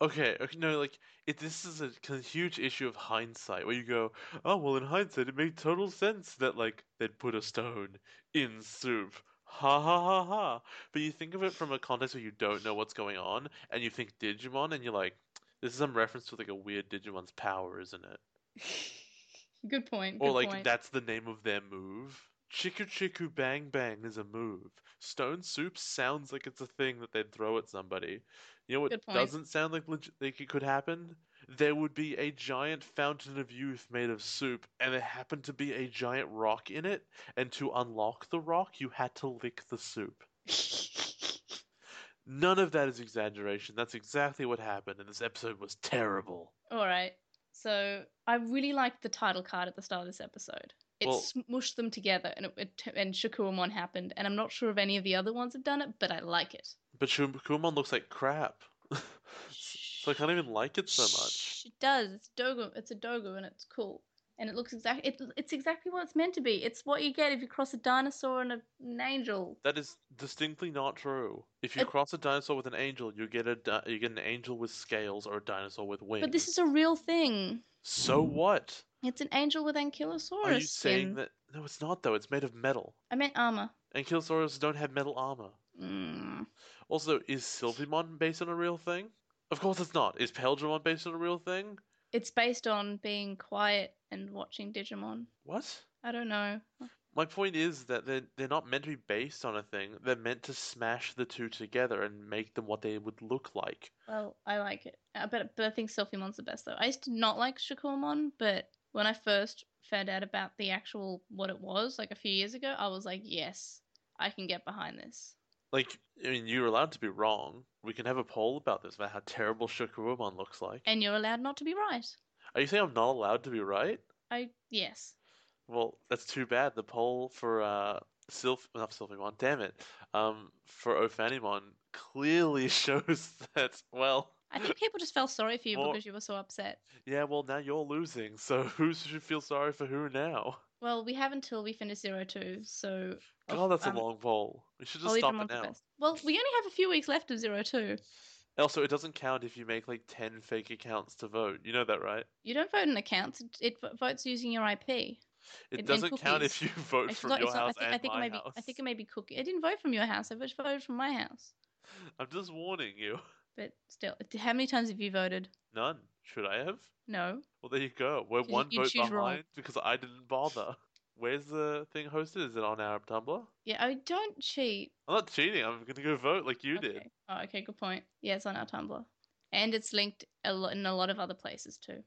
Okay, okay, no, like it, this is a huge issue of hindsight, where you go, oh well, in hindsight, it made total sense that like they'd put a stone in soup. Ha ha ha ha. But you think of it from a context where you don't know what's going on, and you think Digimon, and you're like, this is some reference to like a weird Digimon's power, isn't it? Good point. Or good like point. that's the name of their move. Chiku Chiku Bang Bang is a move. Stone Soup sounds like it's a thing that they'd throw at somebody. You know what doesn't sound like legit, like it could happen? There would be a giant fountain of youth made of soup, and there happened to be a giant rock in it, and to unlock the rock, you had to lick the soup. None of that is exaggeration. That's exactly what happened, and this episode was terrible. All right. So I really liked the title card at the start of this episode. It Well- smushed them together, and it, it and Shakkoumon happened. And I'm not sure if any of the other ones have done it, but I like it. But Shumon looks like crap. so I can't even like it so much. It does. It's dogu. It's a dogu, and it's cool. And it looks exactly. It, it's exactly what it's meant to be. It's what you get if you cross a dinosaur and a, an angel. That is distinctly not true. If you It- cross a dinosaur with an angel, you get a di- you get an angel with scales or a dinosaur with wings. But this is a real thing. so what? It's an angel with ankylosaurus Are you skin. saying that? No, it's not though. It's made of metal. I meant armor. Ankylosaurus don't have metal armor. Mm. Also, is Silphymon based on a real thing? Of course it's not. Is Paildramon based on a real thing? It's based on being quiet and watching Digimon. What? I don't know. My point is that they're, they're not meant to be based on a thing. They're meant to smash the two together and make them what they would look like. Well, I like it. Uh, but, but I think Silphymon's the best, though. I used to not like Shakkoumon, but when I first found out about the actual what it was, like a few years ago, I was like, yes, I can get behind this. Like, I mean, you're allowed to be wrong. We can have a poll about this, about how terrible Shakkoumon looks like. And you're allowed not to be right. Are you saying I'm not allowed to be right? I, yes. Well, that's too bad. The poll for uh, Sylph, not Silphymon, damn it, um, for Ophanimon clearly shows that, well, I think people just felt sorry for you Well- because you were so upset. yeah, well, now you're losing, so who should feel sorry for who now? Well, we have until we finish Zero Two, so. Oh, that's a um, long poll. We should just stop it now. Well, we only have a few weeks left of Zero Two. Also, it doesn't count if you make like 10 fake accounts to vote. You know that, right? You don't vote in accounts. It, it votes using your IP. It and doesn't count if you vote It's from not- your it's not- house I think, and I think my it may be. I think it may be cookie. I didn't vote from your house. I just voted from my house. I'm just warning you. But still, how many times have you voted? None. Should I have? No. Well, there you go. We're You- one you vote choose wrong. because I didn't bother. Where's the thing hosted? Is it on our Tumblr? Yeah, I don't cheat. I'm not cheating. I'm gonna go vote like you did. Okay. Oh, okay. Good point. Yeah, it's on our Tumblr, and it's linked a lot in a lot of other places too.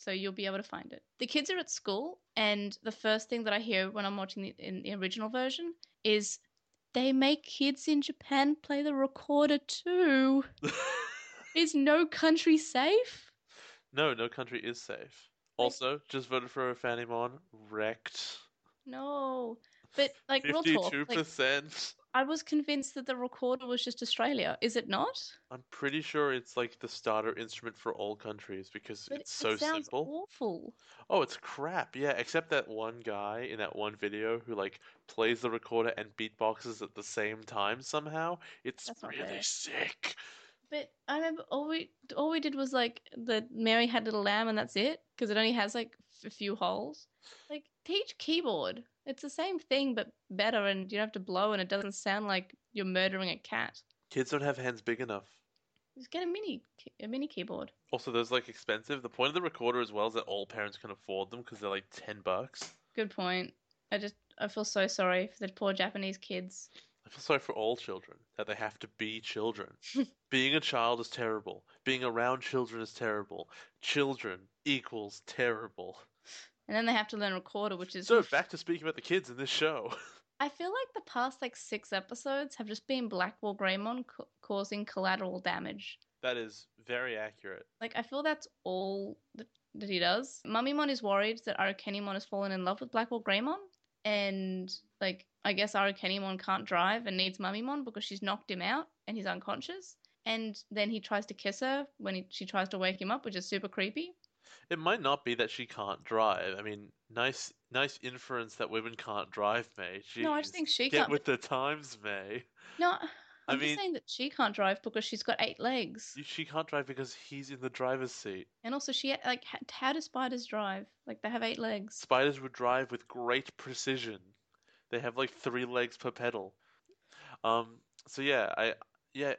so you'll be able to find it. The kids are at school, and the first thing that I hear when I'm watching the, in the original version is they make kids in Japan play the recorder too. Is no country safe? no, no country is safe. Also, just voted for Ophanimon. Wrecked. No. But like real talk, like. I was convinced that the recorder was just Australia. Is it not? I'm pretty sure it's like the starter instrument for all countries because But it's so it sounds simple. awful. Oh, it's crap. Yeah, except that one guy in that one video who like plays the recorder and beatboxes at the same time somehow. It's really fair. sick. But I remember all we all we did was like the Mary had little lamb and that's it because it only has like a few holes. Like teach keyboard. It's the same thing but better, and you don't have to blow, and it doesn't sound like you're murdering a cat. Kids don't have hands big enough. Just get a mini a mini keyboard. Also, those like expensive. The point of the recorder as well is that all parents can afford them because they're like ten bucks. Good point. I just I feel so sorry for the poor Japanese kids. I feel sorry for all children that they have to be children. Being a child is terrible. Being around children is terrible. Children equals terrible. And then they have to learn recorder, which is So back to speaking about the kids in this show. I feel like the past like six episodes have just been Black War Greymon ca- causing collateral damage. that is very accurate. Like I feel that's all that, that he does. Mummymon is worried that Arukenimon has fallen in love with Black War Greymon, and like I guess Arukenimon can't drive and needs Mummymon because she's knocked him out and he's unconscious. And then he tries to kiss her when he, she tries to wake him up, which is super creepy. It might not be that she can't drive. I mean, nice, nice inference that women can't drive, May. No, I just think she Get can't. with the times, May. No, I I'm just mean- saying that she can't drive because she's got eight legs. She can't drive because he's in the driver's seat. And also, she like how do spiders drive? Like they have eight legs. Spiders would drive with great precision. They have like three legs per pedal. Um, so yeah, I yeah,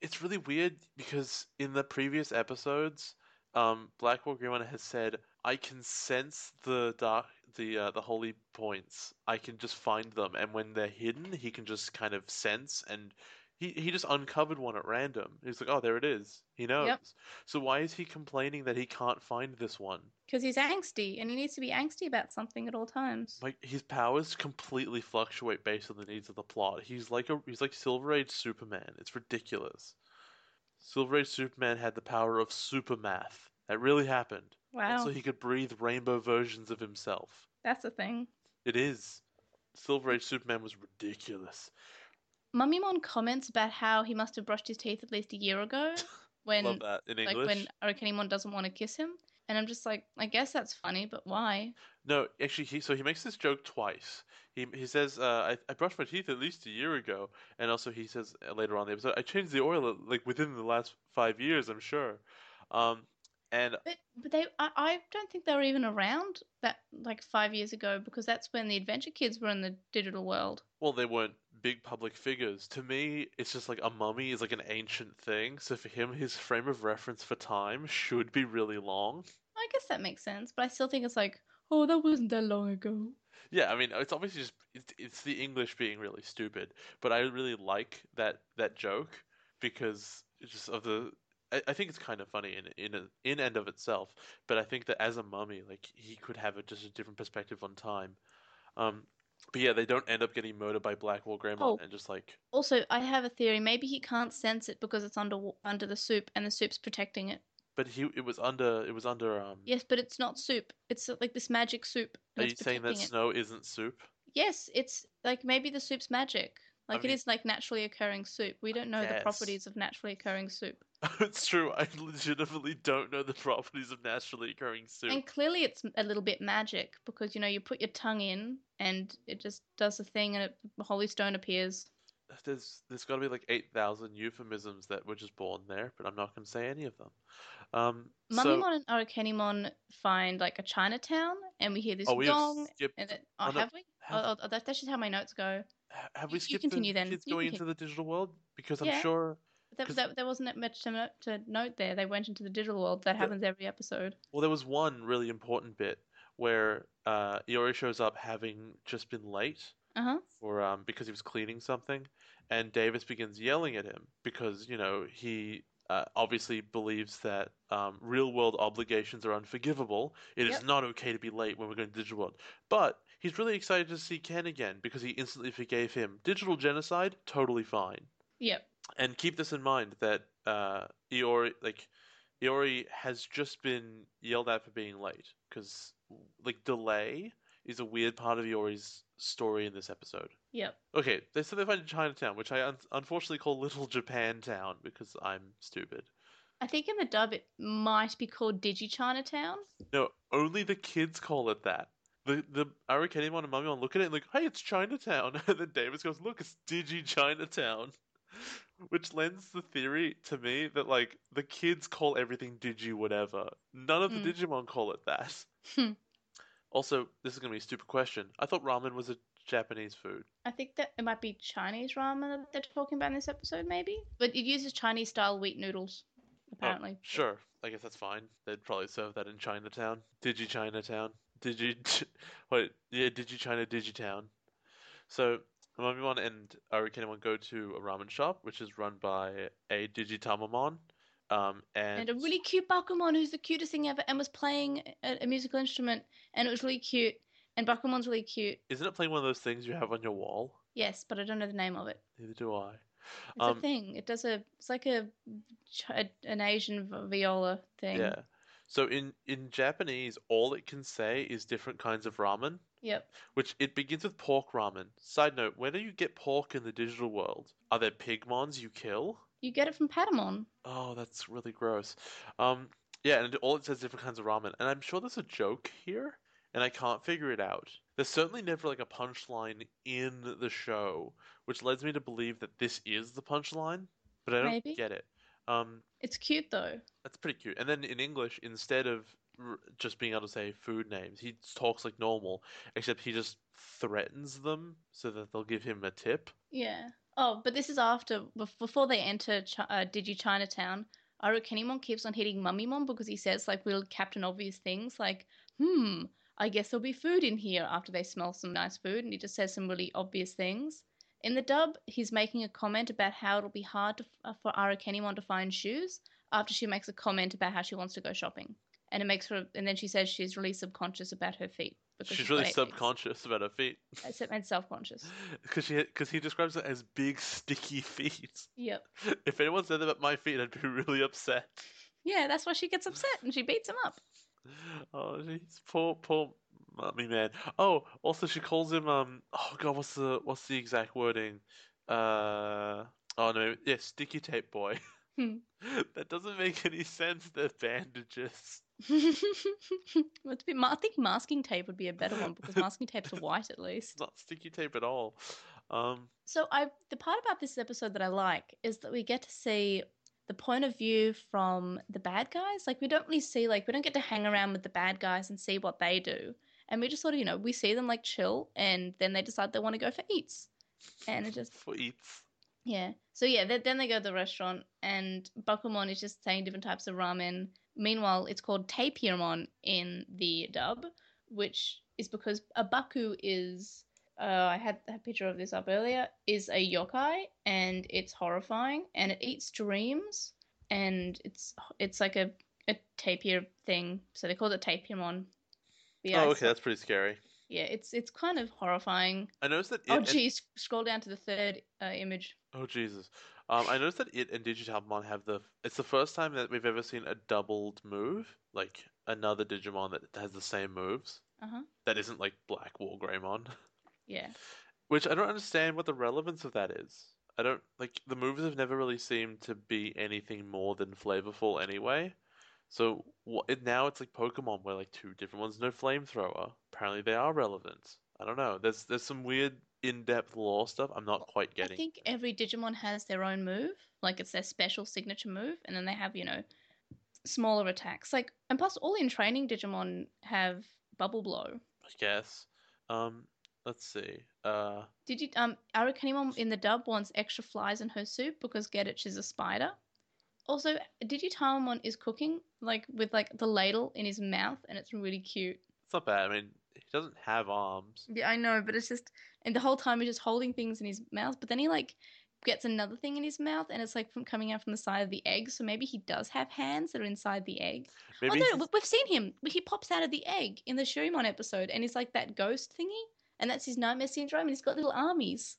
it's really weird because in the previous episodes, um, Black War Greymon has said, "I can sense the dark, the uh, the holy points. I can just find them, and when they're hidden, he can just kind of sense and." He, he just uncovered one at random. He's like, oh, there it is. He knows. So why is he complaining that he can't find this one? Because he's angsty and he needs to be angsty about something at all times. Like his powers completely fluctuate based on the needs of the plot. He's like a he's like Silver Age Superman. It's ridiculous. Silver Age Superman had the power of super math. That really happened. Wow, so he could breathe rainbow versions of himself. that's a thing. It is. Silver Age Superman was ridiculous. Mummymon comments about how he must have brushed his teeth at least a year ago when Love that in like English. when Arukenimon doesn't want to kiss him. And I'm just like, I guess that's funny, but why? No, actually, he so he makes this joke twice. He he says, uh, I, I brushed my teeth at least a year ago, and also he says uh, later on in the episode, I changed the oil uh, like within the last five years, I'm sure. Um, and But but they I, I don't think they were even around that like five years ago because that's when the Adventure Kids were in the digital world. well, they weren't big public figures. To me, it's just like a mummy is like an ancient thing. So for him, his frame of reference for time should be really long. I guess that makes sense, but I still think it's like, oh, that wasn't that long ago. Yeah, I mean, it's obviously just it's, it's the English being really stupid, but I really like that that joke because it's just of the. I, I think it's kind of funny in in a, in and of itself, but I think that as a mummy, like he could have a, just a different perspective on time. Um, but yeah, they don't end up getting murdered by Black War Greymon Oh. and just like Also, I have a theory. Maybe he can't sense it because it's under under the soup, and the soup's protecting it. But he it was under it was under um. Yes, but it's not soup. It's like this magic soup. Are you saying that it. snow isn't soup? Yes, it's like maybe the soup's magic. Like mean- it is like naturally occurring soup. We don't know the properties of naturally occurring soup. it's true. I legitimately don't know the properties of naturally occurring soup. And clearly it's a little bit magic because you know you put your tongue in and it just does the thing and it, the holy stone appears. There's there's got to be like eight thousand euphemisms that were just born there, but I'm not going to say any of them. Um, so Mummymon and Arukenimon find like a Chinatown and we hear this oh, we skipped. and it, oh, oh, no, have we? have- oh, oh, that, that's just how my notes go. have you- we you skipped continue the then. kids You going can into the digital world? Because I'm Yeah. sure. 'Cause- that, there wasn't that much to, note, to note there. They went into the digital world. That happens every episode. Well, there was one really important bit where uh, Iori shows up having just been late Uh huh. for um because he was cleaning something, and Davis begins yelling at him because you know he uh, obviously believes that um, real world obligations are unforgivable. It is Yep. not okay to be late when we're going to digital world. But he's really excited to see Ken again because he instantly forgave him. Digital genocide, totally fine. Yep. And keep this in mind that uh, Iori, like Iori, has just been yelled at for being late because like delay is a weird part of Iori's story in this episode. Yep. Okay, they said they find in Chinatown, which I un- unfortunately call Little Japan Town because I'm stupid. I think in the dub it might be called Digi Chinatown. No, only the kids call it that. The the Arukenimon and Mummymon look at it and like, hey, it's Chinatown, and then Davis goes, look, it's Digi Chinatown, which lends the theory to me that like the kids call everything Digi whatever. None of the Hmm. Digimon call it that. Hmm. Also, this is gonna be a stupid question. I thought ramen was a Japanese food. I think that it might be Chinese ramen that they're talking about in this episode, maybe. But it uses Chinese style wheat noodles, Oh, apparently. sure, I guess that's fine. They'd probably serve that in Chinatown. Digi Chinatown. Digi. Wait, yeah, Digi China, Digitown. So, Mummymon and Arukenimon go to a ramen shop, which is run by a Digitamamon. Um, and, And a really cute Bakumon who's the cutest thing ever and was playing a, a musical instrument and it was really cute. And Bakumon's really cute. isn't it playing one of those things you have on your wall? Yes, but I don't know the name of it. Neither do I. It's Um, a thing. It does a. It's like a, a an Asian viola thing. Yeah. So in in Japanese, all it can say is different kinds of ramen. Yep. Which it begins with pork ramen. Side note: Where do you get pork in the digital world? Are there pigmons you kill? You get it from Patamon. Oh, that's really gross. Um, yeah, and all it says different kinds of ramen, and I'm sure there's a joke here, and I can't figure it out. There's certainly never like a punchline in the show, which leads me to believe that this is the punchline, but I don't Maybe. get it. Um, It's cute though. that's pretty cute. And then in English, instead of just being able to say food names, he talks like normal, except he just threatens them so that they'll give him a tip. Yeah. Oh, but this is after before they enter Chi- uh, Digi Chinatown. Arukenimon keeps on hitting Mummymon because he says like real Captain Obvious things like, "Hmm, I guess there'll be food in here." After they smell some nice food, and he just says some really obvious things. In the dub, he's making a comment about how it'll be hard to, uh, for Arukenimon to find shoes after she makes a comment about how she wants to go shopping, and it makes her. And then she says she's really subconscious about her feet because She's really eight feet. subconscious about her feet. And self-conscious. Because she, because he describes it as big sticky feet. Yep. If anyone said that about my feet, I'd be really upset. Yeah, that's why she gets upset and she beats him up. Oh, jeez, poor, poor mummy man. Oh, also she calls him um. Oh god, what's the what's the exact wording? Uh. Oh no, yeah, sticky tape boy. Hmm. that doesn't make any sense. They're bandages. Well, it's a bit, I think masking tape would be a better one because masking tapes are white at least. It's not sticky tape at all. Um. So I, the part about this episode that I like is that we get to see the point of view from the bad guys. Like we don't really see, like we don't get to hang around with the bad guys and see what they do, and we just sort of, you know, we see them like chill, and then they decide they want to go for eats, and it just For eats. Yeah. So yeah, then, then they go to the restaurant, and Bakumon is just saying different types of ramen. Meanwhile, it's called Tapirmon in the dub, which is because a Baku is. Uh, I had a picture of this up earlier. Is a yokai, and it's horrifying, and it eats dreams, and it's it's like a a tapir thing. So they call it Tapirmon. Yeah, oh, okay, that's pretty scary. Yeah, it's it's kind of horrifying. I noticed that. It Oh and- geez, scroll down to the third uh, image. Oh Jesus. Um, I noticed that it and Digitalmon have the. It's the first time that we've ever seen a doubled move, like another Digimon that has the same moves. Uh huh. That isn't like Black War Greymon, Yeah. which I don't understand what the relevance of that is. I don't like the moves have never really seemed to be anything more than flavorful anyway. So what? It, now it's like Pokemon, where like two different ones, no flamethrower. Apparently they are relevant. I don't know. There's there's some weird in-depth lore stuff I'm not quite getting. I think every Digimon has their own move, like it's their special signature move, and then they have, you know, smaller attacks. Like, and plus, all in training Digimon have Bubble Blow. I guess. Um, let's see. Uh, Did you um Arukenimon in the dub wants extra flies in her soup because get it, she's a spider. Also, Digitamon is cooking like with like the ladle in his mouth, and it's really cute. it's not bad. I mean, he doesn't have arms. Yeah, I know, but it's just and the whole time he's just holding things in his mouth, but then he like gets another thing in his mouth, and it's like from coming out from the side of the egg. So maybe he does have hands that are inside the egg. Maybe oh no, we- we've seen him. He pops out of the egg in the Shurimon episode, and he's like that ghost thingy, and that's his nightmare syndrome, and he's got little armies.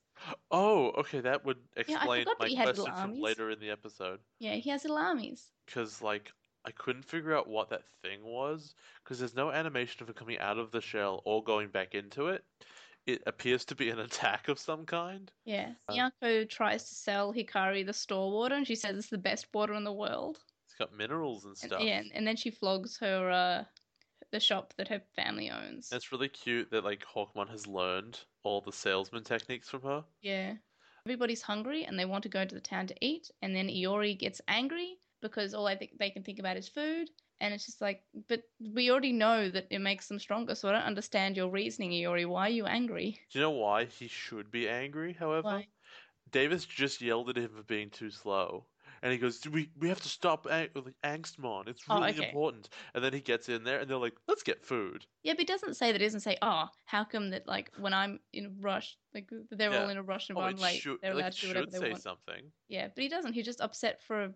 Oh, okay, that would explain that my he had little question from later in the episode. Yeah, he has little armies. Because, like, I couldn't figure out what that thing was. Because there's no animation of it coming out of the shell or going back into it. It appears to be an attack of some kind. Yeah, Miyako tries to sell Hikari the store water, and she says it's the best water in the world. It's got minerals and And, stuff. yeah, and then she flogs her uh, the shop that her family owns. It's really cute that, like, Hawkmon has learned all the salesman techniques from her. Yeah. Everybody's hungry and they want to go into the town to eat. And then Iori gets angry because all I think they can think about is food. And it's just like, but we already know that it makes them stronger. So I don't understand your reasoning, Iori. Why are you angry? Do you know why he should be angry, however? Why? Davis just yelled at him for being too slow. And he goes, we, we have to stop ang- like, Angstmon. It's Oh, really okay. important. And then he gets in there and they're like, let's get food. Yeah, but it doesn't say that. It doesn't say, oh, how come that, like, when I'm in a rush, like, they're all in a rush and Oh, I'm it late, should, they're like, allowed it to do whatever should they say want. something. Yeah, but he doesn't. He's just upset for a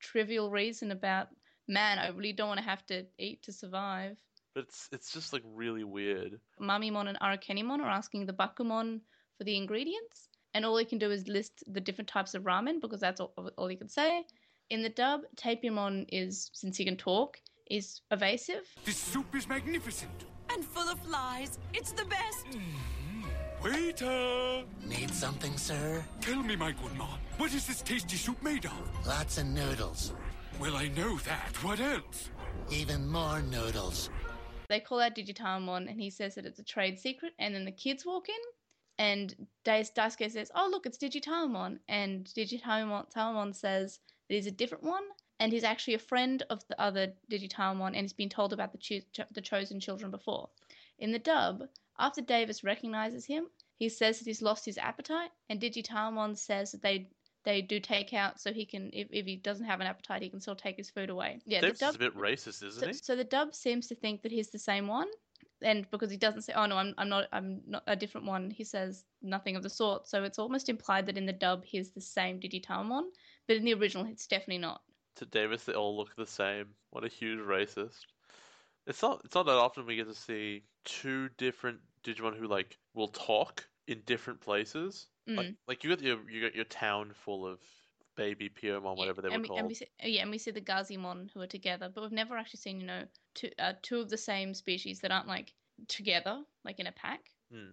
trivial reason about, man, I really don't want to have to eat to survive. But it's it's just like really weird. Mummymon and Arukenimon are asking the Bakumon for the ingredients, and all he can do is list the different types of ramen because that's all, all he can say. In the dub, Tapirmon is, since he can talk, is evasive. This soup is magnificent. And full of flies. It's the best. Mm-hmm. Waiter! Need something, sir? Tell me, my good man, what is this tasty soup made of? Lots of noodles. Well, I know that. What else? Even more noodles. They call out Digitamon, and he says that it's a trade secret, and then the kids walk in, and Dais- Daisuke says, oh, look, it's Digitamon, and Digitamon Tamon says that he's a different one, and he's actually a friend of the other Digitamon, and he's been told about the, cho- cho- the chosen children before. In the dub, after Davis recognizes him, he says that he's lost his appetite, and Digitamon says that they they do take out so he can, if, if he doesn't have an appetite, he can still take his food away. Yeah, Davis the dub, is a bit racist, isn't so, he? so the dub seems to think that he's the same one, and because he doesn't say, "Oh no, I'm I'm not I'm not a different one," he says nothing of the sort. So it's almost implied that in the dub he's the same Digitamon, but in the original it's definitely not. To Davis, they all look the same. What a huge racist. It's not. It's not that often we get to see two different Digimon who like will talk in different places. Like, Mm. like you got your you got your town full of baby Pyomon, whatever they and were we, called. And we see, yeah, and we see the Gazimon who are together, but we've never actually seen you know two uh, two of the same species that aren't like together, like in a pack. Hmm.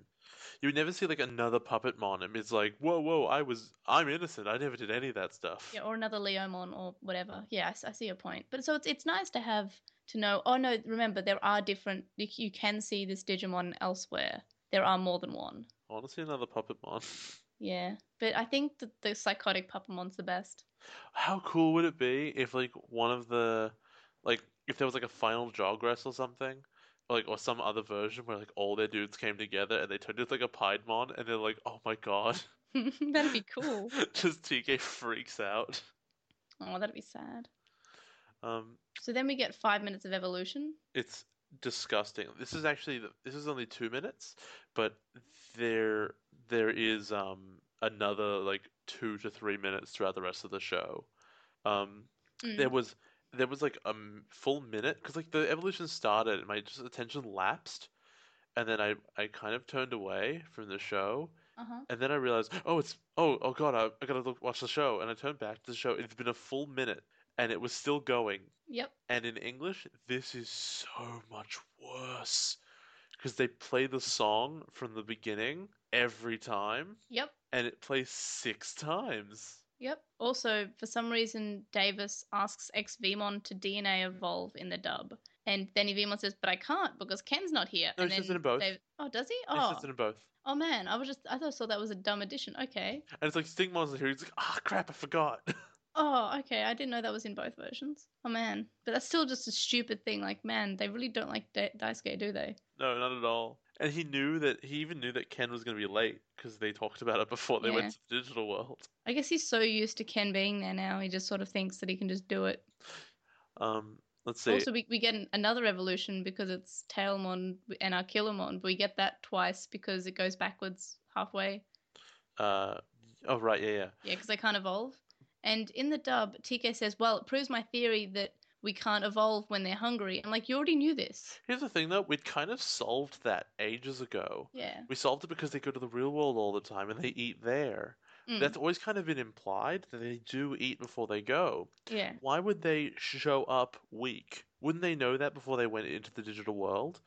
You would never see like another Puppetmon. and It's like, whoa, whoa, I was, I'm innocent. I never did any of that stuff. Yeah, or another Leomon or whatever. Yeah, I see your point. But so it's it's nice to have to know. Oh no, remember there are different. You, you can see this Digimon elsewhere. There are more than one. I want to see another Puppetmon. Yeah, but I think that the psychotic Puppetmon's the best. How cool would it be if like one of the, like, if there was like a final Jogress or something, or, like or some other version where like all their dudes came together and they turned into like a Piedmon and they're like, oh my god, that'd be cool. just TK freaks out. Oh, that'd be sad. Um, So then we get five minutes of evolution. it's disgusting. This is actually the, this is only two minutes, but there there is um another like two to three minutes throughout the rest of the show. Um, Mm. there was there was like a m- full minute because like the evolution started and my just attention lapsed, and then I I kind of turned away from the show, Uh huh. and then I realized oh it's oh oh god I, I gotta look, watch the show, and I turned back to the show. It's been a full minute, and it was still going. Yep. And in English, this is so much worse because they play the song from the beginning every time, Yep. and it plays six times. Yep. Also, for some reason, Davis asks X Vmon to DNA evolve in the dub. And then Vmon says, but I can't because Ken's not here. No, and he says it in both. Oh, does he? Oh. just in both. oh, man. I was just, I thought I saw that was a dumb addition. Okay. And it's like Stingmon's here. He's like, ah, crap, I forgot. Oh, okay. I didn't know that was in both versions. Oh, man. But that's still just a stupid thing. Like, man, they really don't like da- Daisuke, do they? no, not at all. And he knew that he even knew that Ken was going to be late because they talked about it before they Yeah. went to the digital world. I guess he's so used to Ken being there now, he just sort of thinks that he can just do it. Um, let's see. Also, we, we get another evolution because it's Tailmon and Aquilamon, but we get that twice because it goes backwards halfway. Uh, Oh right, yeah, yeah. Yeah, because they can't evolve. And in the dub, TK says, "Well, it proves my theory that we can't evolve when they're hungry." I'm like, you already knew this. Here's the thing though, we'd kind of solved that ages ago. Yeah. We solved it because they go to the real world all the time and they eat there. Mm, That's always kind of been implied that they do eat before they go. yeah. Why would they show up weak? Wouldn't they know that before they went into the digital world?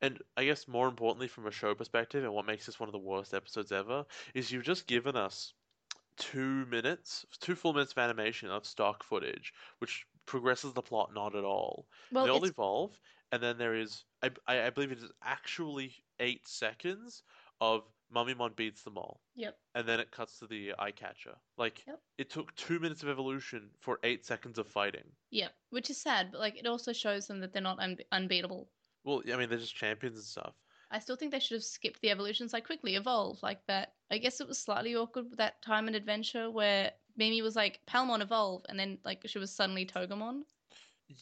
And I guess more importantly, from a show perspective, and what makes this one of the worst episodes ever, is you've just given us two minutes, two full minutes of animation of stock footage, which progresses the plot not at all. Well, they all it's, evolve, and then there is, I, I, I believe it is actually eight seconds of Mummymon beats them all yep. and then it cuts to the eye catcher. Like Yep. it took two minutes of evolution for eight seconds of fighting. Yep. Which is sad, but like it also shows them that they're not un- unbeatable. Well, I mean they're just champions and stuff. I still think they should have skipped the evolutions like quickly evolve like that. I guess it was slightly awkward with that time and adventure where Mimi was like Palmon evolve and then like she was suddenly Togemon.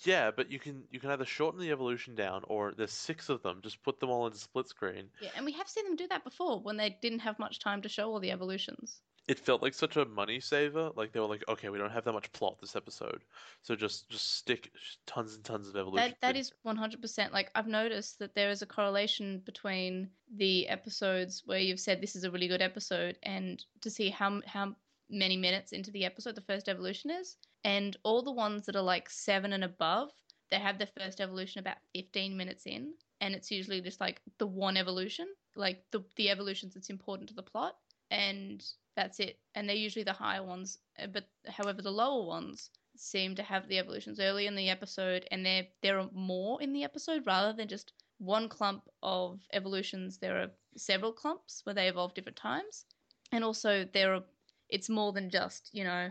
Yeah, but you can you can either shorten the evolution down or there's six of them. Just put them all into split screen. Yeah, and we have seen them do that before when they didn't have much time to show all the evolutions. It felt like such a money saver. Like they were like, okay, we don't have that much plot this episode, so just just stick tons and tons of evolution. That that is one hundred percent. Like I've noticed that there is a correlation between the episodes where you've said this is a really good episode, and to see how how many minutes into the episode the first evolution is, and all the ones that are like seven and above, they have their first evolution about fifteen minutes in, and it's usually just like the one evolution, like the the evolutions that's important to the plot, and that's it. And they're usually the higher ones, uh, but however the lower ones seem to have the evolutions early in the episode and there there are more in the episode rather than just one clump of evolutions there are several clumps where they evolve different times and also there are it's more than just you know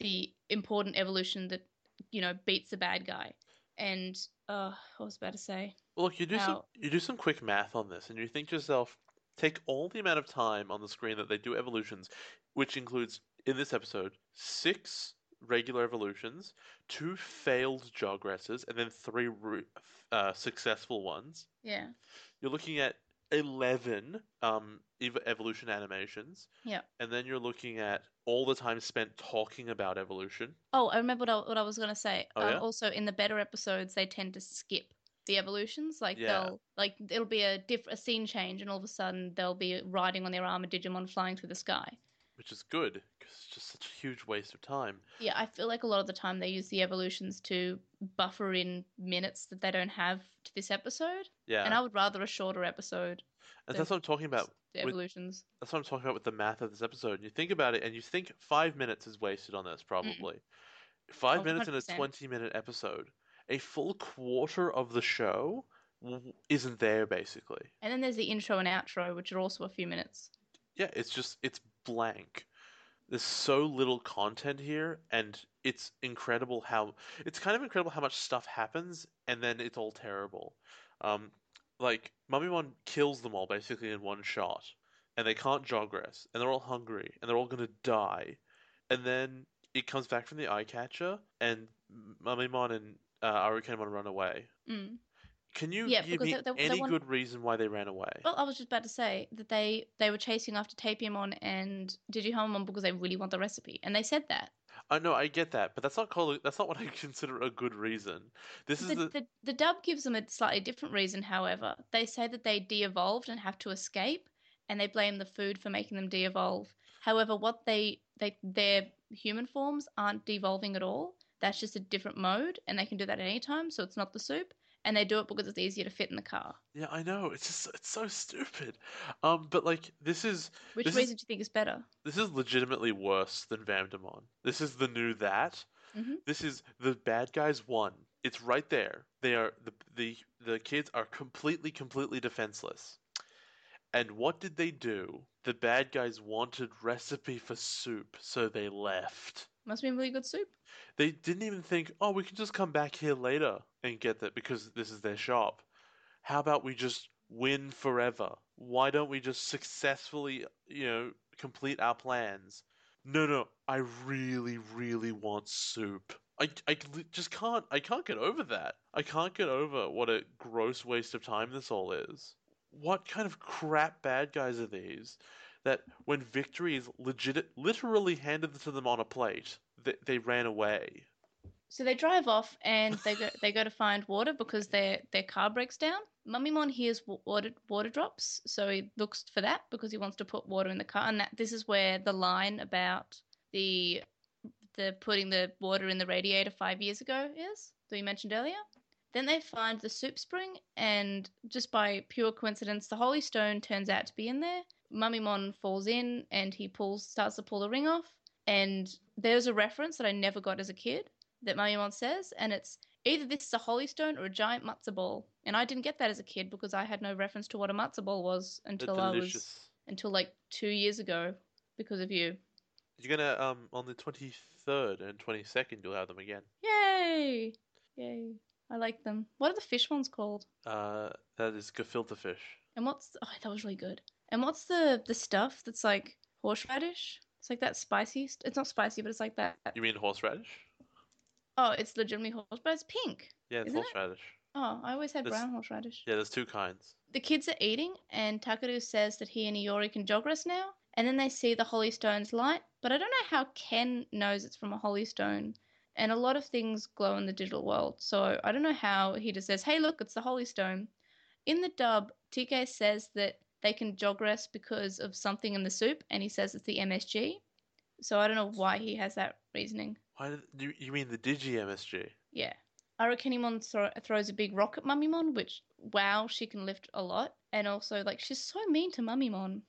the important evolution that you know beats the bad guy. And uh what was I about to say? Well, look, you do some you do some quick math on this, and you think to yourself, take all the amount of time on the screen that they do evolutions, which includes in this episode six regular evolutions, two failed jogresses, and then three uh, successful ones. yeah. You're looking at eleven um, ev- evolution animations, yeah and then you're looking at all the time spent talking about evolution. oh i remember what i, what I was going to say Oh, um, yeah? also in the better episodes they tend to skip the evolutions like Yeah. they'll like it'll be a diff a scene change and all of a sudden they'll be riding on their armored digimon flying through the sky Which is good because it's just such a huge waste of time. yeah i feel like a lot of the time they use the evolutions to buffer in minutes that they don't have to this episode Yeah, and i would rather a shorter episode and that's what I'm talking about. the with- evolutions That's what I'm talking about with the math of this episode. You think about it, and you think five minutes is wasted on this, probably. Five Oh, minutes in a 100%. 20 minute episode. A full quarter of the show isn't there, basically. and then there's the intro and outro which are also a few minutes Yeah, it's just, it's blank. There's so little content here, and it's incredible how, it's kind of incredible how much stuff happens, and then it's all terrible. Um, like, Mummymon kills them all basically in one shot, and they can't jogress, and they're all hungry, and they're all gonna die. And then it comes back from the eye catcher, and Mummymon and uh, Arukenimon run away. mm. Can you Yeah, give me they- they- they any want- good reason why they ran away? Well, I was just about to say that they they were chasing after Tapirmon and Digihommon because they really want the recipe, and they said that. I know, I get that, but that's not called. That's not what I consider a good reason. This is The, the, the the dub gives them a slightly different reason. However, they say that they de-evolved and have to escape, and they blame the food for making them de-evolve. However, what they they their human forms aren't devolving at all. That's just a different mode, and they can do that at any time. So it's not the soup, and they do it because it's easier to fit in the car. yeah, I know. It's just it's so stupid. Um, but like this is Which This is- do you think is better? this is legitimately worse than Vamdemon. This is the new that. Mhm. This is the bad guys won. It's right there. They are the the the kids are completely completely defenseless. And what did they do? The bad guys wanted recipe for soup, so they left. Must be really good soup. They didn't even think, oh, we can just come back here later and get that because this is their shop. How about we just win forever? Why don't we just successfully, you know, complete our plans? No, no, I really, really want soup. I, I just can't, I can't get over that. I can't get over what a gross waste of time this all is. What kind of crap bad guys are these? that when victory is legit, literally handed to them on a plate, they, they ran away. So they drive off and they go they go to find water because their their car breaks down. Mummymon hears water water drops, so he looks for that because he wants to put water in the car. And that this is where the line about the the putting the water in the radiator five years ago is that you mentioned earlier. Then they find the soup spring, and just by pure coincidence, the holy stone turns out to be in there. Mummymon falls in, and he pulls starts to pull the ring off. And there's a reference that I never got as a kid that Mummymon says, and it's either this is a holy stone or a giant matzo ball. And I didn't get that as a kid because I had no reference to what a matzo ball was until I was until like two years ago because of you. You're gonna um on the twenty third and twenty second you'll have them again. Yay! Yay! I like them. What are the fish ones called? Uh, that is gefilte fish. And what's oh that was really good. And what's the the stuff that's like horseradish? It's like that spicy. It's not spicy, but it's like that. You mean horseradish? Oh, it's legitimately horse, but it's pink. Yeah, it's Isn't it? horseradish. Oh, I always had It's- brown horseradish. Yeah, there's two kinds. The kids are eating, and Takeru says that he and Iori can jogress now. And then they see the holy stone's light, but I don't know how Ken knows it's from a holy stone. And a lot of things glow in the digital world, so I don't know how he just says, "Hey, look, it's the holy stone." In the dub, TK says that they can jogress because of something in the soup, and he says it's the MSG. So I don't know why he has that reasoning. Why did you, mean the Digi MSG? Yeah. Arukenimon thro- throws a big rock at Mummymon, which, wow, she can lift a lot. And also, like, she's so mean to Mummymon.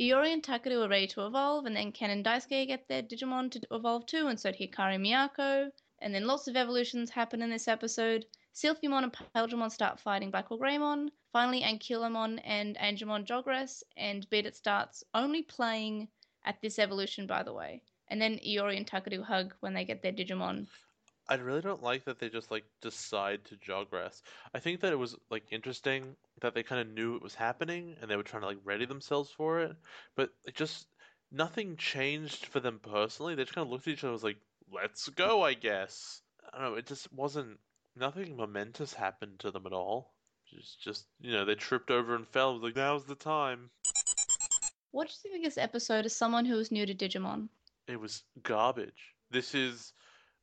Iori and Takeru are ready to evolve, and then Ken and Daisuke get their Digimon to evolve too, and so do Hikari Miyako. And then lots of evolutions happen in this episode. Silphymon and Paildramon start fighting Black War Greymon. Finally, Ankylomon and Angemon jogress, and Beat It starts only playing at this evolution, by the way. And then Iori and Takeru hug when they get their Digimon. I really don't like that they just like decide to jogress. I think that it was like interesting that they kind of knew it was happening and they were trying to like ready themselves for it, but it just nothing changed for them personally. They just kind of looked at each other and was like, "Let's go," I guess. I don't know. It just wasn't nothing momentous happened to them at all. Just, just you know, they tripped over and fell. It was like now's the time. What do you think of this episode as someone who is new to Digimon? It was garbage. This is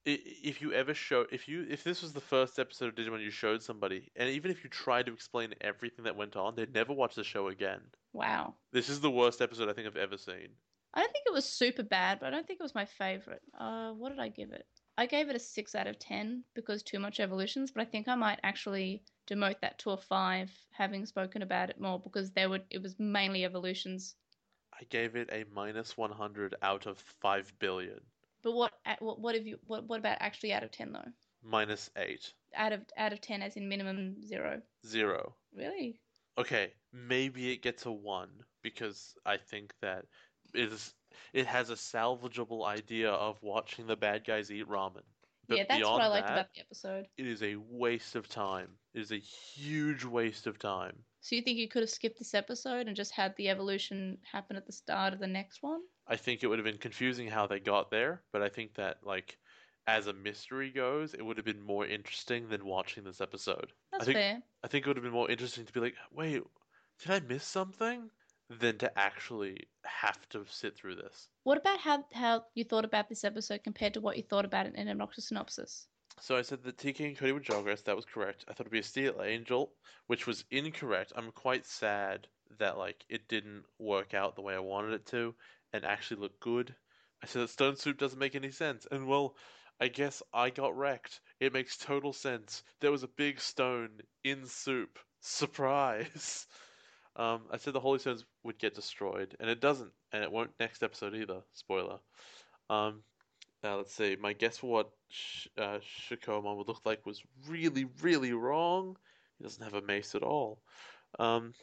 if you ever show if you if this was the first episode of Digimon you showed somebody, and even if you tried to explain everything that went on, they'd never watch the show again. Wow. This is the worst episode I think I've ever seen. I don't think it was super bad, but I don't think it was my favorite. Uh, what did I give it? I gave it a 6 out of 10 because too much evolutions, but I think I might actually demote that to a 5 having spoken about it more because there were it was mainly evolutions. I gave it a minus 100 out of 5 billion. But what what what have you what what about actually out of 10 though? Minus 8. Out of out of 10 as in minimum 0. 0. Really? Okay, maybe it gets a 1 because I think that it is it has a salvageable idea of watching the bad guys eat ramen. But yeah, that's what I liked that, about the episode. it is a waste of time. It is a huge waste of time. So you think you could have skipped this episode and just had the evolution happen at the start of the next one? I think it would have been confusing how they got there, but I think that like as a mystery goes, it would have been more interesting than watching this episode. That's I think fair. I think it would have been more interesting to be like, wait, did I miss something? Than to actually have to sit through this. What about how how you thought about this episode compared to what you thought about it in an obnoxious synopsis? So I said that TK and Cody would jogress. That was correct. I thought it'd be a Steel Angel, which was incorrect. I'm quite sad that like it didn't work out the way I wanted it to, and actually look good. I said that Stone Soup doesn't make any sense, and well, I guess I got wrecked. It makes total sense. There was a big stone in soup. Surprise. Um, I said the Holy Stones would get destroyed, and it doesn't, and it won't next episode either. Spoiler. Um, uh, let's see. My guess for what Sh- uh, Shakkoumon would look like was really, really wrong. He doesn't have a mace at all. Um,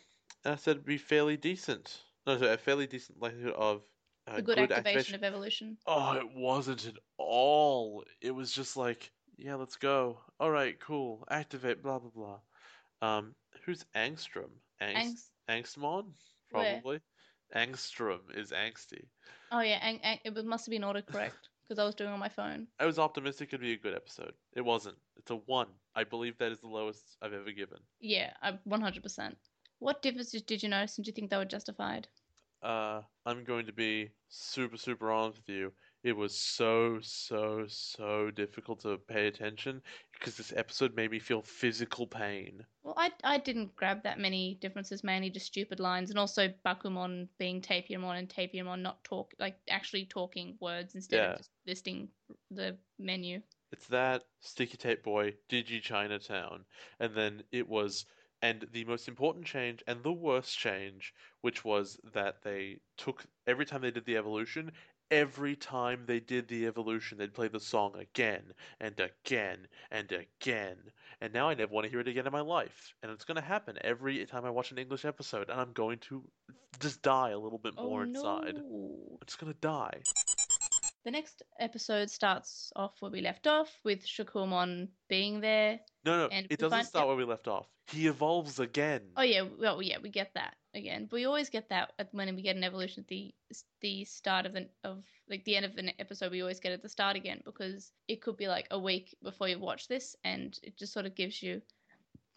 and I said it'd be fairly decent. No, sorry, a fairly decent likelihood of uh, the good, activation, of evolution. Oh, it wasn't at all. It was just like, yeah, let's go. All right, cool. Activate. Blah blah blah. Um, who's Angstrom? Angst- Angst. Angstmon? Where? Probably. Angstrom is angsty. Oh yeah, ang- ang- it must have been autocorrect because I was doing it on my phone. I was optimistic it'd be a good episode. It wasn't. It's a one. I believe that is the lowest I've ever given. Yeah, I 100%. What differences did you notice and do you think they were justified? uh, I'm going to be super, super honest with you. It was so, so, so difficult to pay attention because this episode made me feel physical pain. Well, I, I didn't grab that many differences, mainly just stupid lines, and also Bakumon being Tapirmon and Tapirmon not talk like actually talking words instead Yeah. of just listing the menu. It's that Sticky Tape Boy, Digi Chinatown, and then it was, and the most important change and the worst change, which was that they took every time they did the evolution, every time they did the evolution, they'd play the song again and again and again. And now I never want to hear it again in my life. And it's going to happen every time I watch an English episode, and I'm going to just die a little bit oh, more oh inside. no! I'm just going to die. The next episode starts off where we left off with Shakkoumon being there. No, no, And it doesn't find- start where we left off. He evolves again. Oh yeah, well yeah, we get that again. But we always get that at, when we get an evolution at the the start of the of like the end of the episode. We always get it at the start again because it could be like a week before you watch this, and it just sort of gives you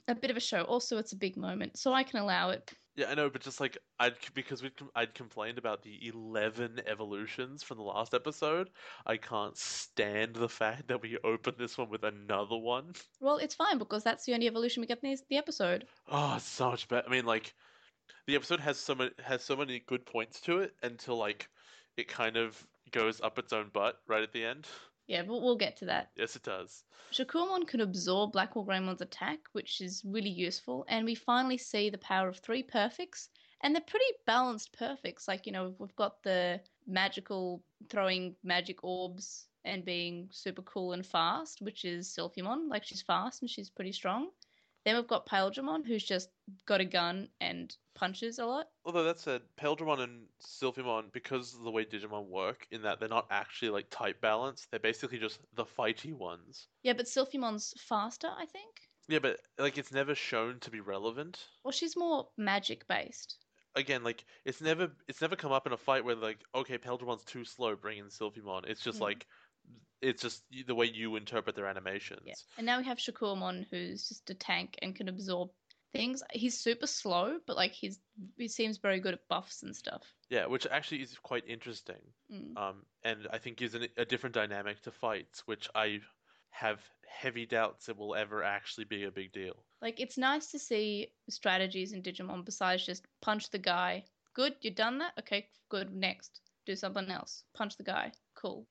a bit of a show. Also, it's a big moment, so I can allow it. Yeah, I know, but just like I'd because we I'd complained about the eleven evolutions from the last episode. I can't stand the fact that we open this one with another one. Well, it's fine because that's the only evolution we get in this, the episode. Oh, it's so much better. I mean, like the episode has so many has so many good points to it until like it kind of goes up its own butt right at the end. Yeah, but we'll get to that. Yes, it does. Shakkoumon can absorb Black War Greymon's attack, which is really useful, and we finally see the power of three perfects, and they're pretty balanced perfects. Like, you know, we've got the magical throwing magic orbs and being super cool and fast, which is Silphymon. Like, she's fast and she's pretty strong. Then we've got Paildramon, who's just got a gun and punches a lot. Although that said, Paildramon and Silphymon, because of the way Digimon work, in that they're not actually like type balanced, they're basically just the fighty ones. Yeah, but Silphymon's faster, I think. Yeah, but like it's never shown to be relevant. Well, she's more magic based. Again, like it's never it's never come up in a fight where like okay, Paildramon's too slow, bring in Sylphimon. It's just Mm. like it's just the way you interpret their animations. Yeah. And now we have Shakkoumon, who's just a tank and can absorb things. He's super slow, but like he's he seems very good at buffs and stuff. Yeah, which actually is quite interesting. Mm. Um, and I think gives an, a different dynamic to fights, which I have heavy doubts it will ever actually be a big deal. Like it's nice to see strategies in Digimon besides just punch the guy. Good, you done that? Okay, good. Next, do something else. Punch the guy. Cool.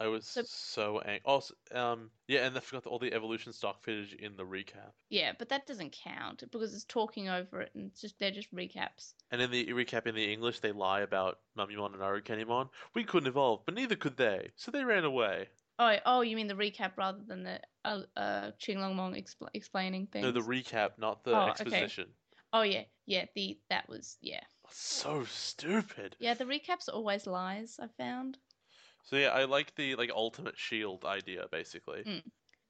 I was So- so angry. Also, um, yeah, and I forgot all the evolution stock footage in the recap. Yeah, but that doesn't count because it's talking over it and it's just they're just recaps. And in the recap in the English, they lie about Mummymon and Arukenimon. We couldn't evolve, but neither could they, so they ran away. Oh, oh, you mean the recap rather than the uh, uh Qinglongmon expl- explaining things? No, the recap, not the Oh, okay. exposition. oh yeah, yeah. The that was yeah. So stupid. Yeah, the recaps always lies, I found. So yeah, I like the like ultimate shield idea, basically. Mm.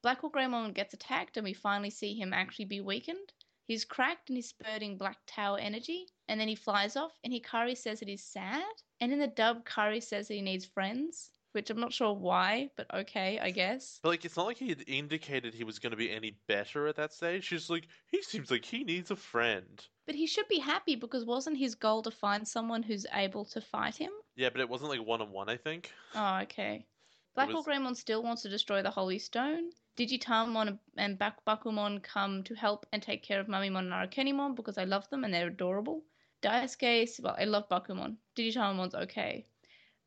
Black War Greymon gets attacked and we finally see him actually be weakened. He's cracked and he's spurting Black Tower energy, and then he flies off and Hikari says that he's sad. And in the dub, Kari says that he needs friends, which I'm not sure why, but okay, I guess. But like, it's not like he had indicated he was going to be any better at that stage. She's like, he seems like he needs a friend. But he should be happy because wasn't his goal to find someone who's able to fight him? Yeah, but it wasn't like one on one. I think. Oh, okay. Blackwall was- Greymon still wants to destroy the Holy Stone. Digitamon and Bak- Bakumon come to help and take care of Mummymon and Arukenimon because I love them and they're adorable. Daisuke, well, I love Bakumon. Digitamon's okay.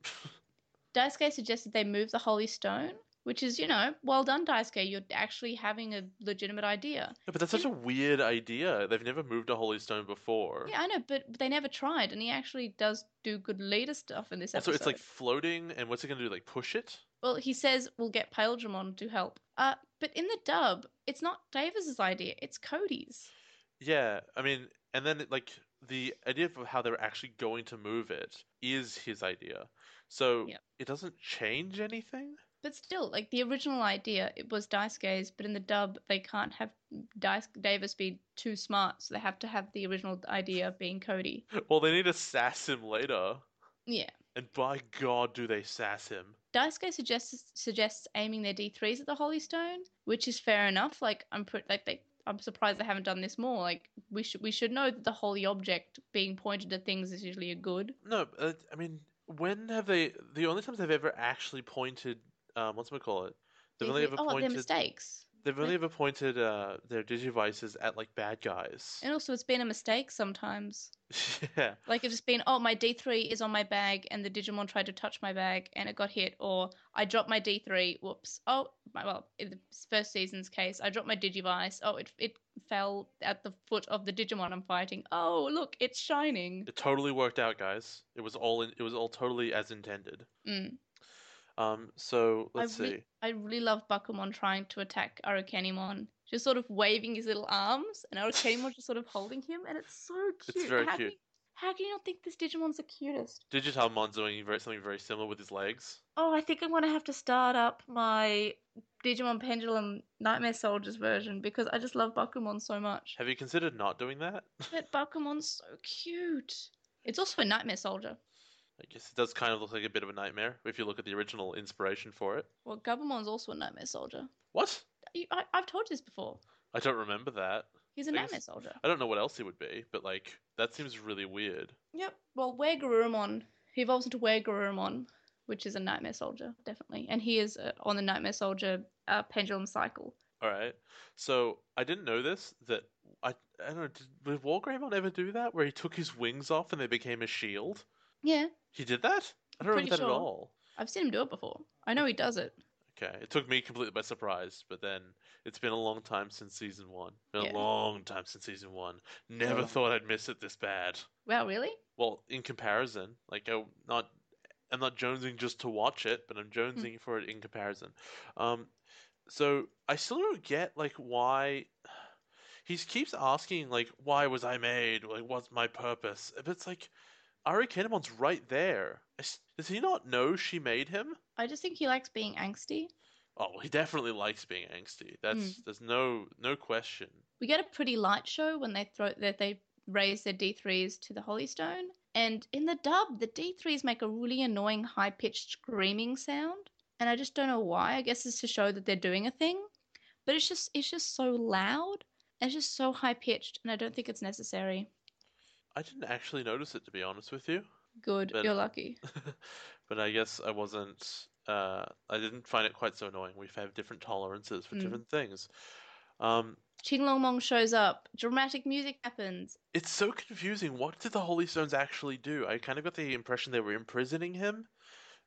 Daisuke suggested they move the Holy Stone, which is, you know, well done, Daisuke. You're actually having a legitimate idea. No, but that's such a weird idea. They've never moved a holy stone before. Yeah, I know, but they never tried, and he actually does do good leader stuff in this episode. So it's like floating, and what's it gonna do? Like push it? Well, he says we'll get Paildramon to help. Uh, but in the dub, it's not Davis's idea; it's Cody's. Yeah, I mean, and then like the idea of how they're actually going to move it is his idea. So Yep. it doesn't change anything. But still, like the original idea, it was Daisuke's. But in the dub, they can't have Dice- Davis be too smart, so they have to have the original idea of being Cody. Well, they need to sass him later, Yeah. and by God, do they sass him? Daisuke suggests suggests aiming their D3s at the Holy Stone, which is fair enough. Like I'm pretty like they I'm surprised they haven't done this more. Like we should we should know that the holy object being pointed at things is usually a good. No, uh, I mean, when have they? The only times they've ever actually pointed, um, what's it call it? They've only ever oh, they're mistakes. They've only ever pointed uh, their digivices at like bad guys. And also, it's been a mistake sometimes. yeah, Like it's just been, oh, my D3 is on my bag, and the Digimon tried to touch my bag, and it got hit, or I dropped my D3. Whoops. Oh, my, well, in the first season's case, I dropped my Digivice. Oh, it it fell at the foot of the Digimon I'm fighting. Oh, look, it's shining. it totally worked out, guys. It was all in, it was all totally as intended. Mm. Um, so let's I re- see. I really love Bakumon trying to attack Arukenimon, just sort of waving his little arms, and Arukenimon just sort of holding him, and it's so cute. It's very how cute. Can you, how can you not think this Digimon's the cutest? Digitalmon's doing very, something very similar with his legs. Oh, I think I'm gonna have to start up my Digimon Pendulum Nightmare Soldiers version because I just love Bakumon so much. Have you considered not doing that? But Bakumon's so cute. It's also a Nightmare Soldier. I guess it does kind of look like a bit of a nightmare if you look at the original inspiration for it. Well, Gabumon's also a Nightmare Soldier. What? You, I, I've told you this before. I don't remember that. He's a I Nightmare guess- Soldier. I don't know what else he would be, but like that seems really weird. Yep. Well, Were he evolves into Were which is a Nightmare Soldier, definitely. And he is uh, on the Nightmare Soldier uh, pendulum cycle. All right. So I didn't know this. That I I don't know. Did, did Wargreymon ever do that, where he took his wings off and they became a shield? Yeah, He did that. I don't remember Pretty that at sure. all. I've seen him do it before. I know he does it. Okay, it took me completely by surprise, but then it's been a long time since season one. Been Yeah. a long time since season one. Never thought I'd miss it this bad. Wow, really? Well, in comparison, like I not, I'm not jonesing just to watch it, but I'm jonesing for it in comparison. Um, so I still don't get like why he keeps asking like why was I made? Like what's my purpose? But it's like Arukenimon's right there. Does he not know she made him? I just think he likes being angsty. Oh, he definitely likes being angsty. That's hmm. there's no no question. We get a pretty light show when they throw that they raise their D3s to the Holy Stone. And in the dub, the D3s make a really annoying high pitched screaming sound. And I just don't know why. I guess it's to show that they're doing a thing. But it's just it's just so loud. And it's just so high pitched, and I don't think it's necessary. I didn't actually notice it to be honest with you. Good, But- you're lucky. but I guess I wasn't. Uh, I didn't find it quite so annoying. We have different tolerances for Mm. different things. Um, Qinglongmon shows up. Dramatic music happens. it's so confusing. What did the Holy Stones actually do? I kind of got the impression they were imprisoning him,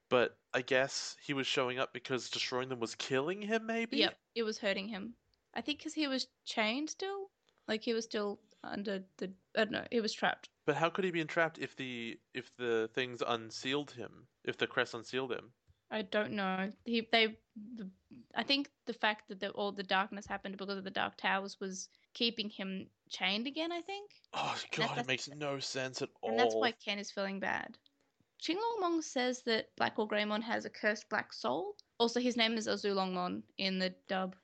but I guess he was showing up because destroying them was killing him. Maybe. Yep, it was hurting him. I think because he was chained still. Like he was still under the. I don't know. He was trapped. But how could he be entrapped if the if the things unsealed him? If the crest unsealed him? I don't know. He they. The, I think the fact that the, all the darkness happened because of the dark towers was keeping him chained again. I think, Oh god, it makes no sense at all. and that's why Ken is feeling bad. Qinglongmon says that Black War Greymon has a cursed black soul. Also, his name is Azulongmon in the dub.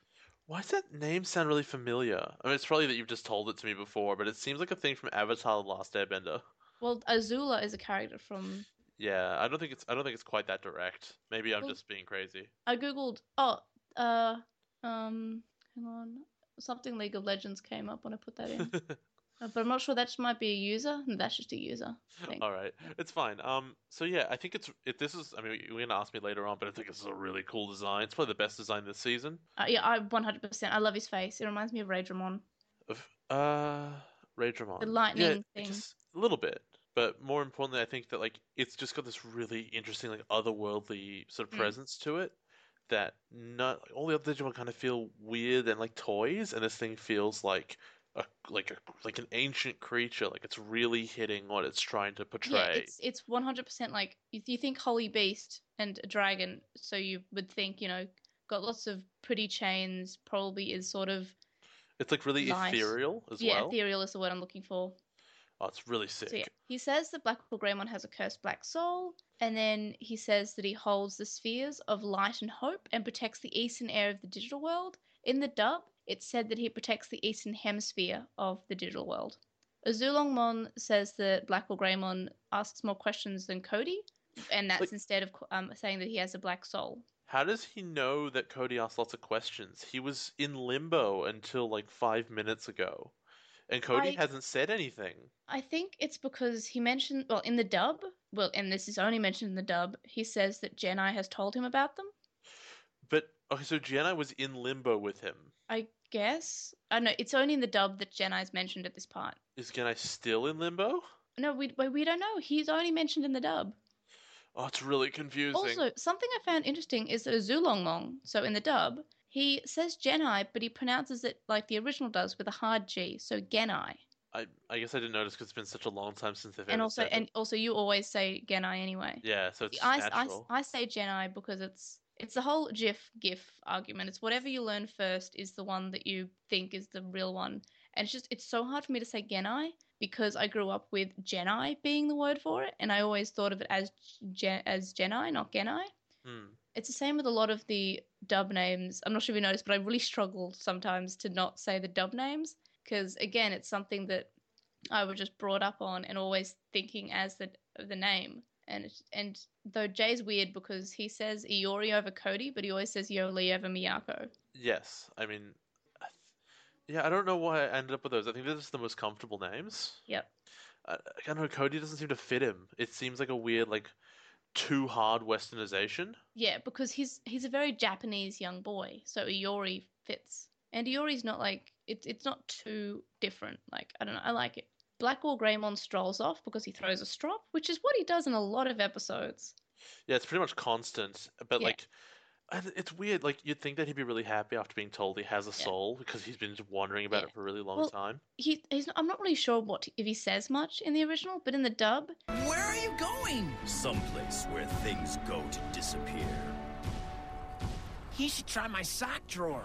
Why does that name sound really familiar? I mean, it's probably that you've just told it to me before, but it seems like a thing from Avatar: The Last Airbender. Well, Azula is a character from Yeah, I don't think it's I don't think it's quite that direct. Maybe I'm Well- just being crazy. I googled. Oh, uh, um, hang on. Something League of Legends came up when I put that in, but I'm not sure that might be a user. That's just a user. All right, it's fine. Um, so yeah, I think it's if this is. I mean, you're gonna ask me later on, but I think this is a really cool design. It's probably the best design this season. Uh, yeah, I 100%. I love his face. It reminds me of Ray Raidramon. Of uh, Ray Raidramon. The lightning yeah, thing. just a little bit. But more importantly, I think that like it's just got this really interesting, like otherworldly sort of Mm. presence to it. That not all the other Digimon kind of feel weird and like toys, and this thing feels like a like a like an ancient creature. Like it's really hitting what it's trying to portray. Yeah, it's it's 100% like if you think Holy Beast and a dragon, so you would think you know got lots of pretty chains. Probably is sort of It's like really Nice. ethereal as yeah, well. Yeah, ethereal is the word I'm looking for. Oh, it's really sick. So yeah, he says that Black War Greymon has a cursed black soul, and then he says that he holds the spheres of light and hope and protects the eastern air of the digital world. In the dub, it's said that he protects the eastern hemisphere of the digital world. Azulongmon says that Black War Greymon asks more questions than Cody, and that's Like- instead of um, saying that he has a black soul. How does he know that Cody asks lots of questions? He was in limbo until like five minutes ago, and Cody I- hasn't said anything. I think it's because he mentioned, well, in the dub, well, and this is only mentioned in the dub, he says that Jedi has told him about them. But okay, so Jedi was in limbo with him. I guess. I don't know it's only in the dub that Jedi's mentioned at this part. Is Jedi still in limbo? No, we we don't know. He's only mentioned in the dub. Oh, it's really confusing. Also, something I found interesting is that a so in the dub, he says Jedi, but he pronounces it like the original does with a hard G, so Genai. I I guess I didn't notice because it's been such a long time since they've And also, and also, you always say Genai anyway. Yeah, so it's I, I, natural. I say Jedi because it's it's the whole GIF GIF argument. It's whatever you learn first is the one that you think is the real one, and it's just it's so hard for me to say Genai because I grew up with Genai being the word for it, and I always thought of it as Gen, as Genai, not Genai. Hmm. It's the same with a lot of the dub names. I'm not sure if you noticed, but I really struggle sometimes to not say the dub names because again, it's something that I was just brought up on and always thinking as the the name. And it's- and though Jay's weird because he says Iori over Cody, but he always says Yolei over Miyako. Yes, I mean, I th- yeah, I don't know why I ended up with those. I think they're just the most comfortable names. Yep. I, I don't know. Cody doesn't seem to fit him. It seems like a weird, like, too hard Westernization. Yeah, because he's he's a very Japanese young boy, so Iori fits. And Iori's not like it's it's not too different. Like I don't know, I like it. Black War Greymon strolls off because he throws a strop, which is what he does in a lot of episodes. Yeah, it's pretty much constant. But Yeah. like, and it's weird. Like you'd think that he'd be really happy after being told he has a Yeah. soul because he's been just wondering about Yeah. it for a really long Well, time. He he's not, I'm not really sure what if he says much in the original, but in the dub, Where are you going? Someplace where things go to disappear. He should try my sock drawer.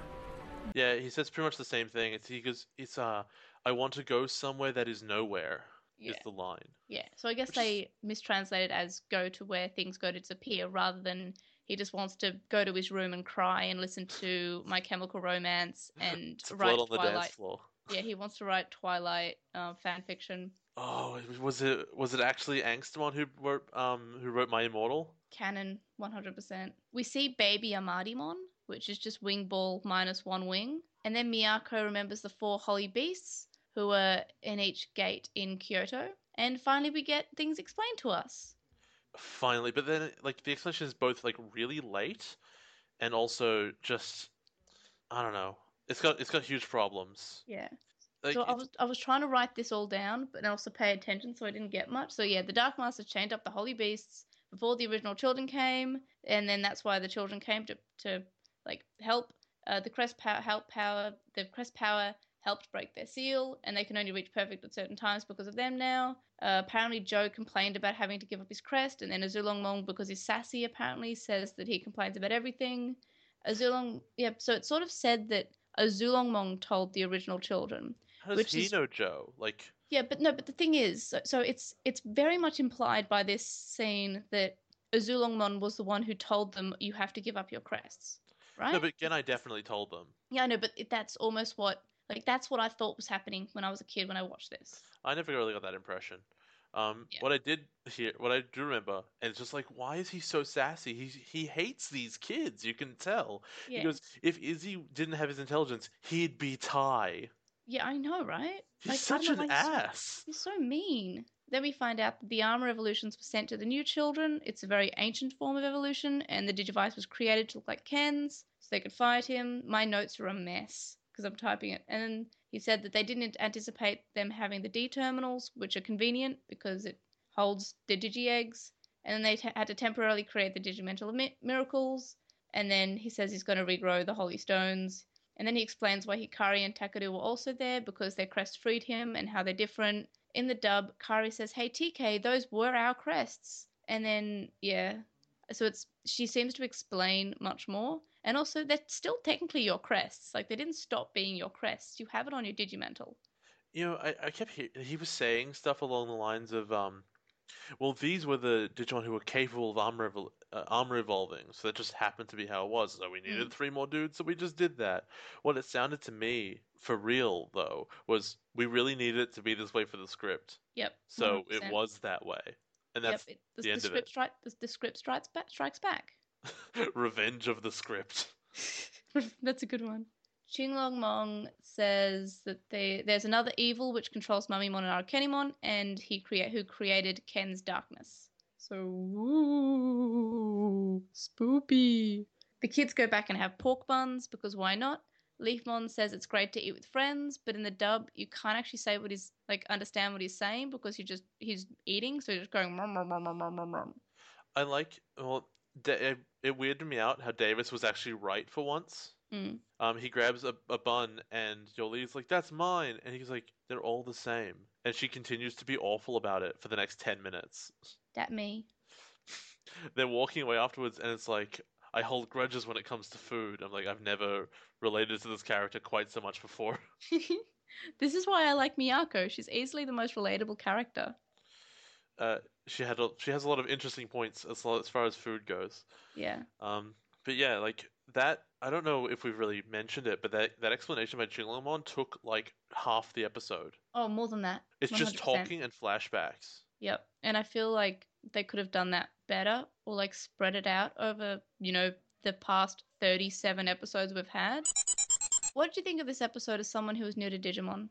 Yeah, he says pretty much the same thing. It's he goes, it's uh, I want to go somewhere that is nowhere. yeah, Is the line. yeah. So I guess Which is- they mistranslated as go to where things go to disappear rather than he just wants to go to his room and cry and listen to My Chemical Romance and write blood on the Twilight. dance floor. Yeah, he wants to write Twilight uh, fan fiction. Oh, was- it was it actually Angstamon who wrote um who wrote My Immortal? Canon, 100%. We see baby Amadimon, which is just wing ball minus one wing. And then Miyako remembers the four holy beasts who are in each gate in Kyoto. And finally, we get things explained to us. Finally, but then like the explanation is both like really late, and also just I don't know. It's got it's got huge problems. Yeah. Like, so I was I was trying to write this all down, but also pay attention, so I didn't get much. So yeah, the Dark Masters chained up the holy beasts before the original children came, and then that's why the children came to to like help. Uh, the crest power help power the crest power helped break their seal, and they can only reach perfect at certain times because of them now. Uh, apparently, Joe complained about having to give up his crest, and then Azulongmon, because he's sassy, apparently says that he complains about everything. Azulong, yeah. So it sort of said that Azulongmon told the original children. how does which he is- know Joe? Like, Yeah, but no, but the thing is, so, so it's it's very much implied by this scene that Azulongmon was the one who told them you have to give up your crests, right? no, but Genai definitely told them. yeah, I know, but it, that's almost what like that's what I thought was happening when I was a kid when I watched this. I never really got that impression. Um, Yeah. what I did hear, what I do remember, and it's just like, why is he so sassy? He he hates these kids. You can tell. Yeah, He goes, if Izzy didn't have his intelligence, he'd be Tai. yeah, I know, right? He's Like, such an know why he's so- ass. He's so mean. Then we find out that the armor evolutions were sent to the new children. It's a very ancient form of evolution, and the Digivice was created to look like Ken's so they could fight him. My notes are a mess because I'm typing it. And he said that they didn't anticipate them having the D terminals, which are convenient because it holds the Digi eggs. And then they had to temporarily create the Digimental mi- miracles. And then he says he's going to regrow the Holy Stones. And then he explains why Hikari and Takeru were also there because their crest freed him and how they're different. In the dub, Kari says, "Hey TK, those were our crests." And then yeah, so it's she seems to explain much more. And also, they're still technically your crests. Like they didn't stop being your crests. You have it on your Digimental. You know, I, I kept hear he was saying stuff along the lines of, um, well, these were the Digimon who were capable of armor evol- uh, armor evolving, so that just happened to be how it was. So we needed three more dudes, so we just did that. What it sounded to me, for real though, was we really needed it to be this way for the script, Yep. so it 100%. was that way, and that's yep. It, the, the end the of script it. strike. The, the script strikes back. Strikes back. Revenge of the script. That's a good one. Qinglongmon says that they, there's another evil which controls Mummymon and Arukenimon, and he create who created Ken's darkness. So, ooh, spoopy. The kids go back and have pork buns because why not? Leafmon says it's great to eat with friends, but in the dub you can't actually say what he's like understand what he's saying because you just he's eating, so you're just going. "Mum, mum, mum, mum, mum, mum, mum." I like. Well, da- it, weirded me out how Davis was actually right for once. Mm. Um, he grabs a, a bun and Yolei's like, "That's mine," and he's like, "They're all the same." And she continues to be awful about it for the next ten minutes. That me. They're walking away afterwards, and it's like, I hold grudges when it comes to food. I'm like, I've never related to this character quite so much before. this is why I like Miyako. She's easily the most relatable character. Uh, she had a, she has a lot of interesting points as, as far as food goes. Yeah. Um, but yeah, like that. I don't know if we've really mentioned it, but that that explanation by Qinglongmon took like half the episode. Oh, more than that. It's just 100%. talking and flashbacks. Yep. And I feel like they could have done that better or like spread it out over, you know, the past 37 episodes we've had. What did you think of this episode as someone who was new to Digimon?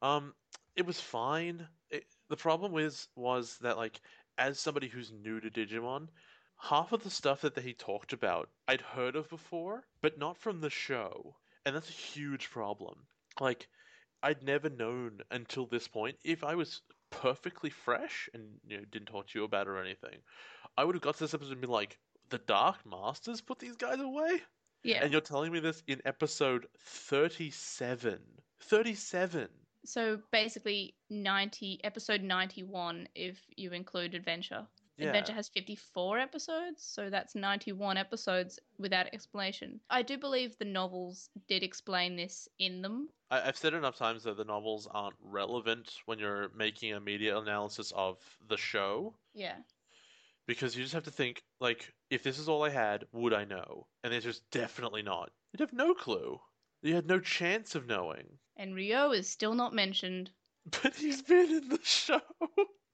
Um, it was fine. The problem was was that like as somebody who's new to Digimon, half of the stuff that he talked about I'd heard of before, but not from the show, and that's a huge problem. Like I'd never known until this point if I was perfectly fresh and you know didn't talk to you about it or anything, I would have got to this episode and been like, the Dark Masters put these guys away. Yeah. And you're telling me this in episode 37. 37. So basically 90 episode 91 if you include Adventure. Yeah. Adventure has 54 episodes, so that's 91 episodes without explanation. I do believe the novels did explain this in them. I, I've said enough times that the novels aren't relevant when you're making a media analysis of the show Yeah. because you just have to think like if this is all I had, would I know? And it's just definitely not. You'd have no clue. You had no chance of knowing. And Ryo is still not mentioned. But he's been in the show.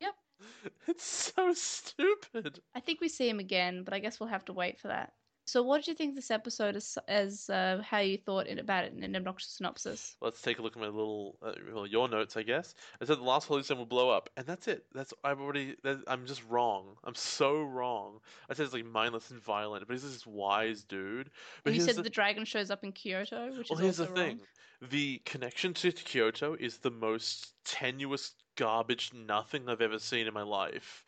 Yep. It's so stupid. I think we see him again, but I guess we'll have to wait for that. So, what did you think this episode is as uh, how you thought it, about it in an obnoxious synopsis? Let's take a look at my little, uh, well, your notes, I guess. I said the last Holy Stone will blow up, and that's it. That's I've already. That, I'm just wrong. I'm so wrong. I said it's like mindless and violent, but he's this wise dude. But And you said the, the dragon shows up in Kyoto, which well, is here's the thing. wrong. The connection to Kyoto is the most tenuous garbage nothing I've ever seen in my life.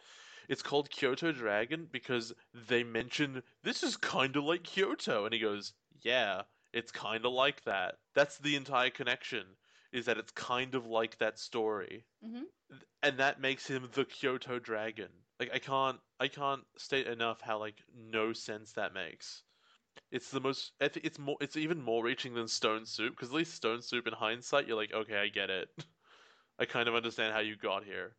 It's called Kyoto Dragon because they mention this is kind of like Kyoto, and he goes, "Yeah, it's kind of like that." That's the entire connection. Is that it's kind of like that story, Mhm. And that makes him the Kyoto Dragon. Like I can't, I can't state enough how like no sense that makes. It's the most. It's more. It's even more reaching than Stone Soup because at least Stone Soup, in hindsight, you're like, okay, I get it. I kind of understand how you got here.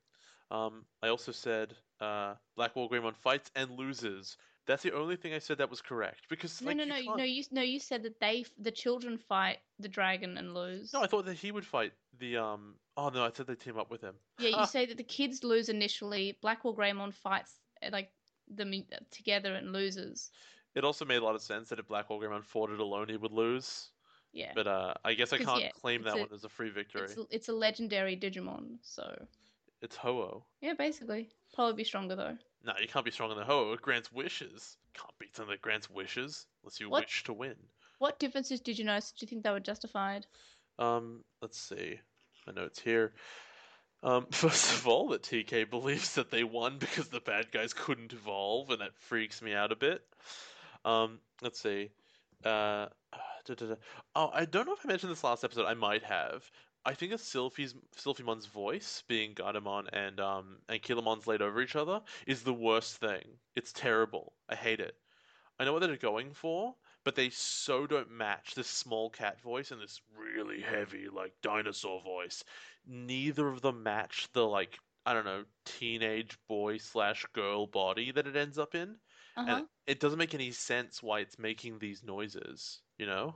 Um, I also said uh, Black War Greymon fights and loses. That's the only thing I said that was correct because No, like, no, no, can't- no. You no, you said that they the children fight the dragon and lose. No, I thought that he would fight the um. Oh no, I said they team up with him. yeah, you Ah. say that the kids lose initially. Black War Greymon fights uh, like them together and loses. It also made a lot of sense that if Black War Greymon fought it alone, he would lose. Yeah, But uh, I guess I can't yeah, claim that a- one as a free victory. it's it's a legendary Digimon, so It's Ho-Oh. yeah, basically probably be stronger though. No, you can't be stronger than Ho-Oh. It grants wishes. Can't beat something that grants wishes unless you What? wish to win. What differences did you notice? Do you think they were justified? Um, let's see. My notes here. Um, first of all, that TK believes that they won because the bad guys couldn't evolve, and that freaks me out a bit. Um, let's see. Uh, da, da, da. Oh, I don't know if I mentioned this last episode. I might have. I think of Sylphie's Silphymon's voice being Gatomon and um and Aquilamon's laid over each other is the worst thing. It's terrible. I hate it. I know what they're going for, but they so don't match this small cat voice and this really heavy like dinosaur voice. Neither of them match the like I don't know teenage boy slash girl body that it ends up in, Uh huh. and it doesn't make any sense why it's making these noises. You know.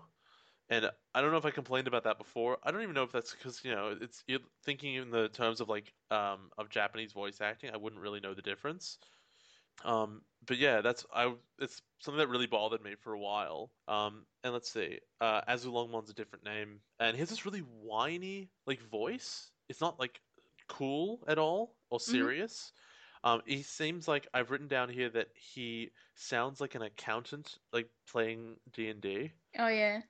And I don't know if I complained about that before. I don't even know if that's because you know it's you're thinking in the terms of like um of Japanese voice acting. I wouldn't really know the difference, Um, but yeah, that's I. It's something that really bothered me for a while. Um, and let's see. Uh, Azulongmon's a different name, and he has this really whiny like voice. It's not like cool at all or serious. Um, he seems like I've written down here that he sounds like an accountant, like playing D and D. Oh yeah.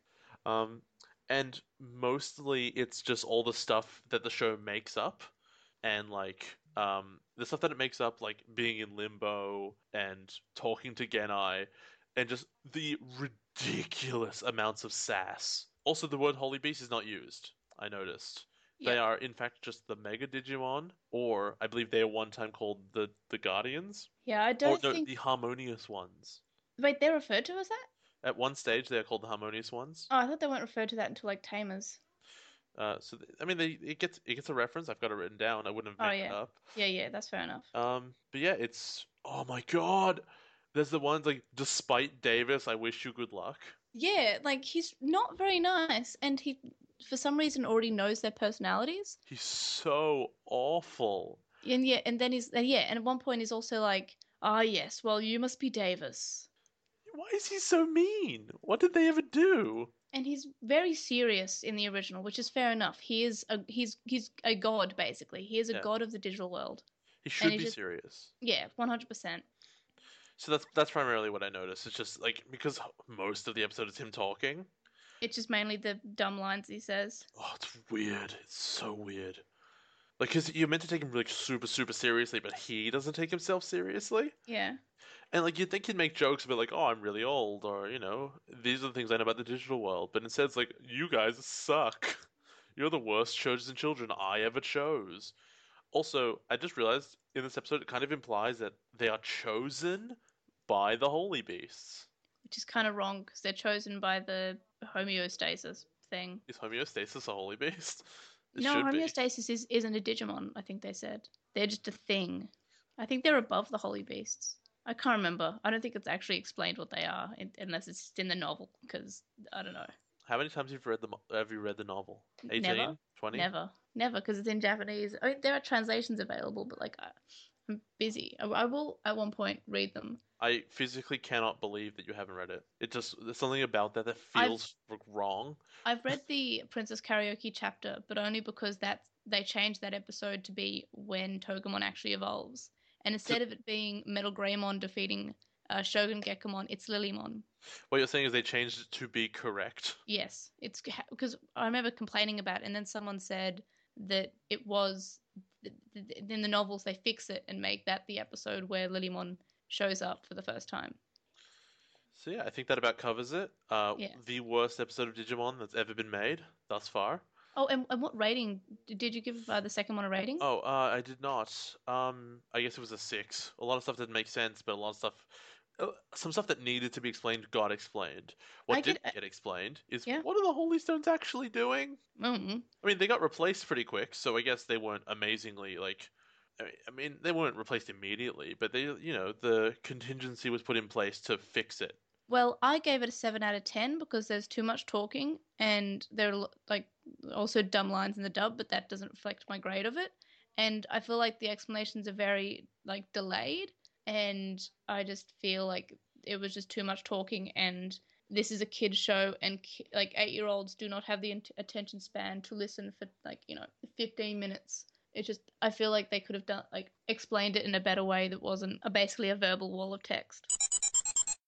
Um, and mostly it's just all the stuff that the show makes up, and like um, the stuff that it makes up, like being in limbo and talking to Genai, and just the ridiculous amounts of sass. Also, the word holy beast is not used. I noticed. They are, in fact, just the Mega Digimon, or I believe they are one time called the the Guardians, Yeah, I don't no, think. the Harmonious Ones. Wait, they're referred to as that? At one stage, they are called the Harmonious Ones. Oh, I thought they weren't referred to that until like Tamers. Uh, so th- I mean, they it gets it gets a reference. I've got it written down. I wouldn't have Oh, made it yeah. up. Yeah, yeah, that's fair enough. Um, but yeah, it's oh my god. There's the ones like, despite Davis, I wish you good luck. Yeah, like he's not very nice, and he, for some reason, already knows their personalities. He's so awful. And yeah, and then he's and yeah, and at one point he's also like, "Ah, yes, well, you must be Davis," Why is he so mean? What did they ever do? and he's very serious in the original, which is fair enough. He is a he's he's a god basically. He is a Yeah. god of the digital world. He should be just- serious. Yeah, one hundred percent. So that's that's primarily what I noticed. It's just like because most of the episode is him talking. It's just mainly the dumb lines he says. Oh, it's weird. It's so weird. Like, cause you're meant to take him like super super seriously, but he doesn't take himself seriously. Yeah, And like you'd think he'd make jokes about like, oh, I'm really old, or you know, these are the things I know about the digital world. But instead, it's like, you guys suck. You're the worst chosen children I ever chose. Also, I just realized in this episode it kind of implies that they are chosen by the holy beasts. which is kind of wrong because they're chosen by the homeostasis thing. Is homeostasis a holy beast? It no, be. homeostasis is, isn't a Digimon. I think they said they're just a thing. I think they're above the holy beasts. I can't remember. I don't think it's actually explained what they are, in, unless it's just in the novel. Because I don't know. How many times have you read the have you read the novel? 18? Never. 20? Never, never, because it's in Japanese. I mean, there are translations available, but like I, I'm busy. I, I will at one point read them. I physically cannot believe that you haven't read it. It just there's something about that that I've- feels wrong. I've read the Princess Karaoke chapter, but only because that they changed that episode to be when Togemon actually evolves, and instead of it being Metal Greymon defeating uh, Shogun Gekomon, it's Lilymon. What you're saying is they changed it to be correct. Yes, it's because I remember complaining about, it, and then someone said that it was in the novels they fix it and make that the episode where Lilymon shows up for the first time. So yeah, I think that about covers it. Uh, Yeah. The worst episode of Digimon that's ever been made thus far. Oh, and, and what rating did you give uh, the second one a rating? Oh, uh, I did not. Um, I guess it was a six. A lot of stuff didn't make sense, but a lot of stuff, uh, some stuff that needed to be explained got explained. What I didn't get explained is Yeah. what are the Holy Stones actually doing? Mm. I mean, they got replaced pretty quick, so I guess they weren't amazingly like. I mean, they weren't replaced immediately, but they, you know, the contingency was put in place to fix it. Well, I gave it a seven out of ten because there's too much talking and there are like also dumb lines in the dub, but that doesn't reflect my grade of it. And I feel like the explanations are very like delayed, and I just feel like it was just too much talking. And this is a kid show, and ki- like eight year olds do not have the attention span to listen for like you know fifteen minutes. It just I feel like they could have done like explained it in a better way that wasn't a, basically a verbal wall of text.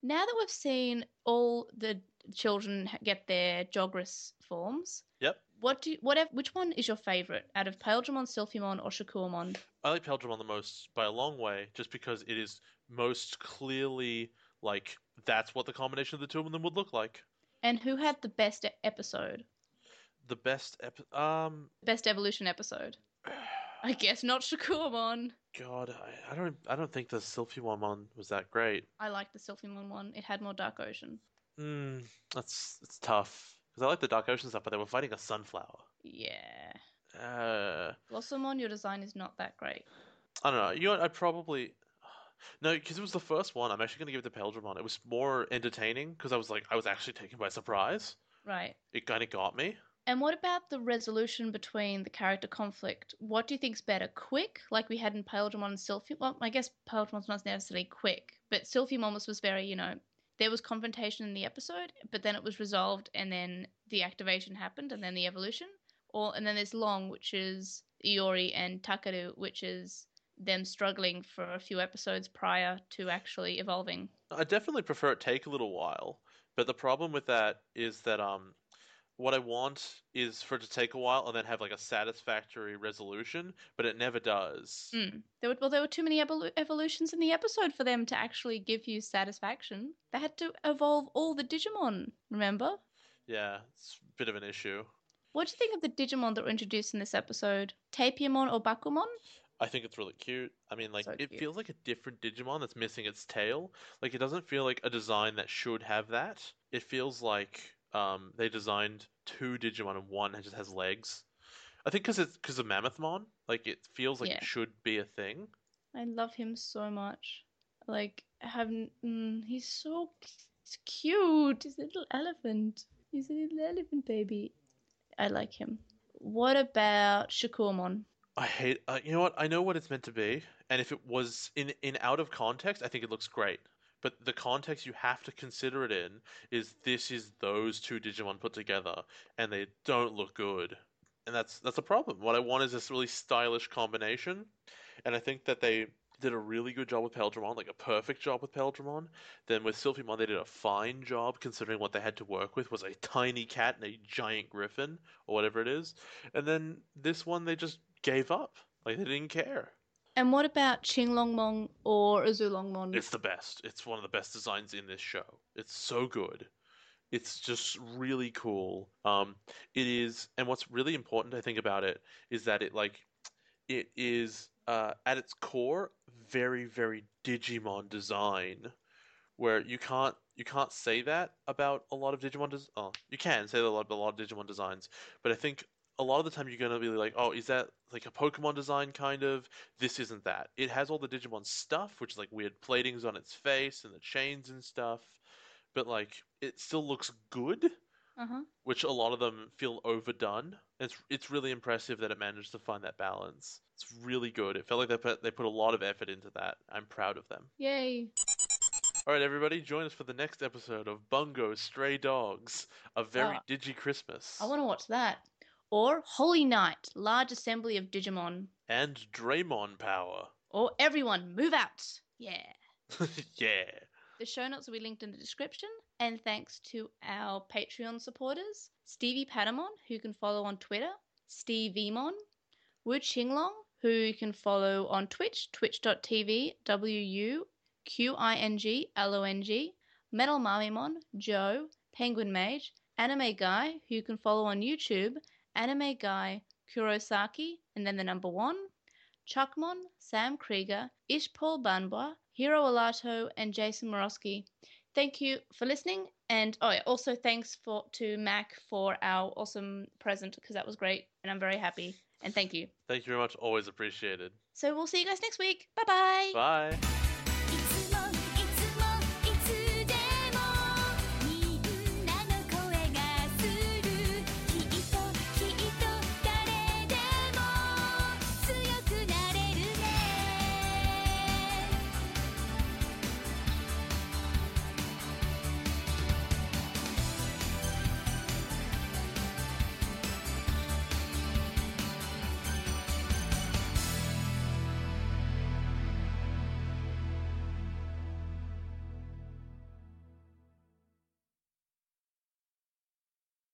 Now that we've seen all the children get their Jogress forms, Yep. what do you, whatever which one is your favorite out of Paildramon, Silphymon, or Shakkoumon? I like Paildramon the most by a long way, just because it is most clearly like that's what the combination of the two of them would look like. And who had the best episode? The best ep- um Best evolution episode? I guess not Shakkoumon. God, I, I don't I don't think the Silphymon was that great. I like the Silphymon one. It had more Dark Ocean. Hmm, that's it's tough because I like the Dark Ocean stuff, but they were fighting a sunflower. Yeah. Uh, Blossomon, your design is not that great. I don't know. You know, I probably no, because it was the first one. I'm actually gonna give it to Paildramon. It was more entertaining because I was like I was actually taken by surprise. Right. It kind of got me. And what about the resolution between the character conflict? What do you think's better? Quick, like we had in Paildramon and Silphymon? Well, I guess Paildramon's not necessarily quick, but Silphymon was, was very, you know, there was confrontation in the episode, but then it was resolved and then the activation happened and then the evolution. Or and then there's Long, which is Iori and Takeru, which is them struggling for a few episodes prior to actually evolving. I definitely prefer it take a little while, but the problem with that is that um, what I want is for it to take a while and then have like a satisfactory resolution, but it never does. Mm. There were well, there were too many evolu- evolutions in the episode for them to actually give you satisfaction. They had to evolve all the Digimon. Remember? Yeah, it's a bit of an issue. What do you think of the Digimon that were introduced in this episode? Tapirmon or Bakumon? I think it's really cute. I mean, like So it cute. feels like a different Digimon that's missing its tail. Like it doesn't feel like a design that should have that. It feels like um they designed two Digimon and one just has legs. I think because it's because of Mammothmon. Like it feels like Yeah. it should be a thing. I love him so much. Like, having mm, he's so c- cute. He's a little elephant. He's a little elephant baby. I like him. What about Shakkoumon? I hate. Uh, you know what? I know what it's meant to be, and if it was in in out of context, I think it looks great. But the context you have to consider it in is this is those two Digimon put together, and they don't look good, and that's that's a problem. What I want is this really stylish combination, and I think that they did a really good job with Paildramon, like a perfect job with Paildramon. Then with Silphymon, they did a fine job considering what they had to work with was a tiny cat and a giant griffin or whatever it is. And then this one, they just gave up. Like they didn't care. And what about Qinglongmon or Azulongmon? It's the best. It's one of the best designs in this show. It's so good. It's just really cool. Um, it is, and what's really important I think about it is that it like, it is uh, at its core very very Digimon design, where you can't you can't say that about a lot of Digimon. Des- oh, you can say that a lot, a lot of Digimon designs, but I think a lot of the time you're gonna be like, oh, is that like a Pokemon design kind of? This isn't that. It has all the Digimon stuff, which is like weird platings on its face and the chains and stuff, but like it still looks good, Uh-huh. which a lot of them feel overdone. It's it's really impressive that it managed to find that balance. It's really good. It felt like they put they put a lot of effort into that. I'm proud of them. Yay. All right, everybody, join us for the next episode of Bungo Stray Dogs, a very Ah. digi Christmas, I want to watch that. Or Holy Night, large assembly of Digimon. and Draymon Power. Or everyone, move out. Yeah. yeah. The show notes will be linked in the description. And thanks to our Patreon supporters Stevie Patamon, who you can follow on Twitter, Steve Vmon, Wu Qinglong, who you can follow on Twitch, twitch.tv, W U Q I N G L O N G, Metal Marmimon, Joe, Penguin Mage, Anime Guy, who you can follow on YouTube, Anime Guy Kurosaki, and then the number one, Chuckmon, Sam Krieger, Ishpal Banwa, Hiro Alato, and Jason Morosky. Thank you for listening, and oh yeah, also thanks for to Mac for our awesome present because that was great, and I'm very happy. And thank you. Thank you very much. Always appreciated. So we'll see you guys next week. Bye bye. Bye.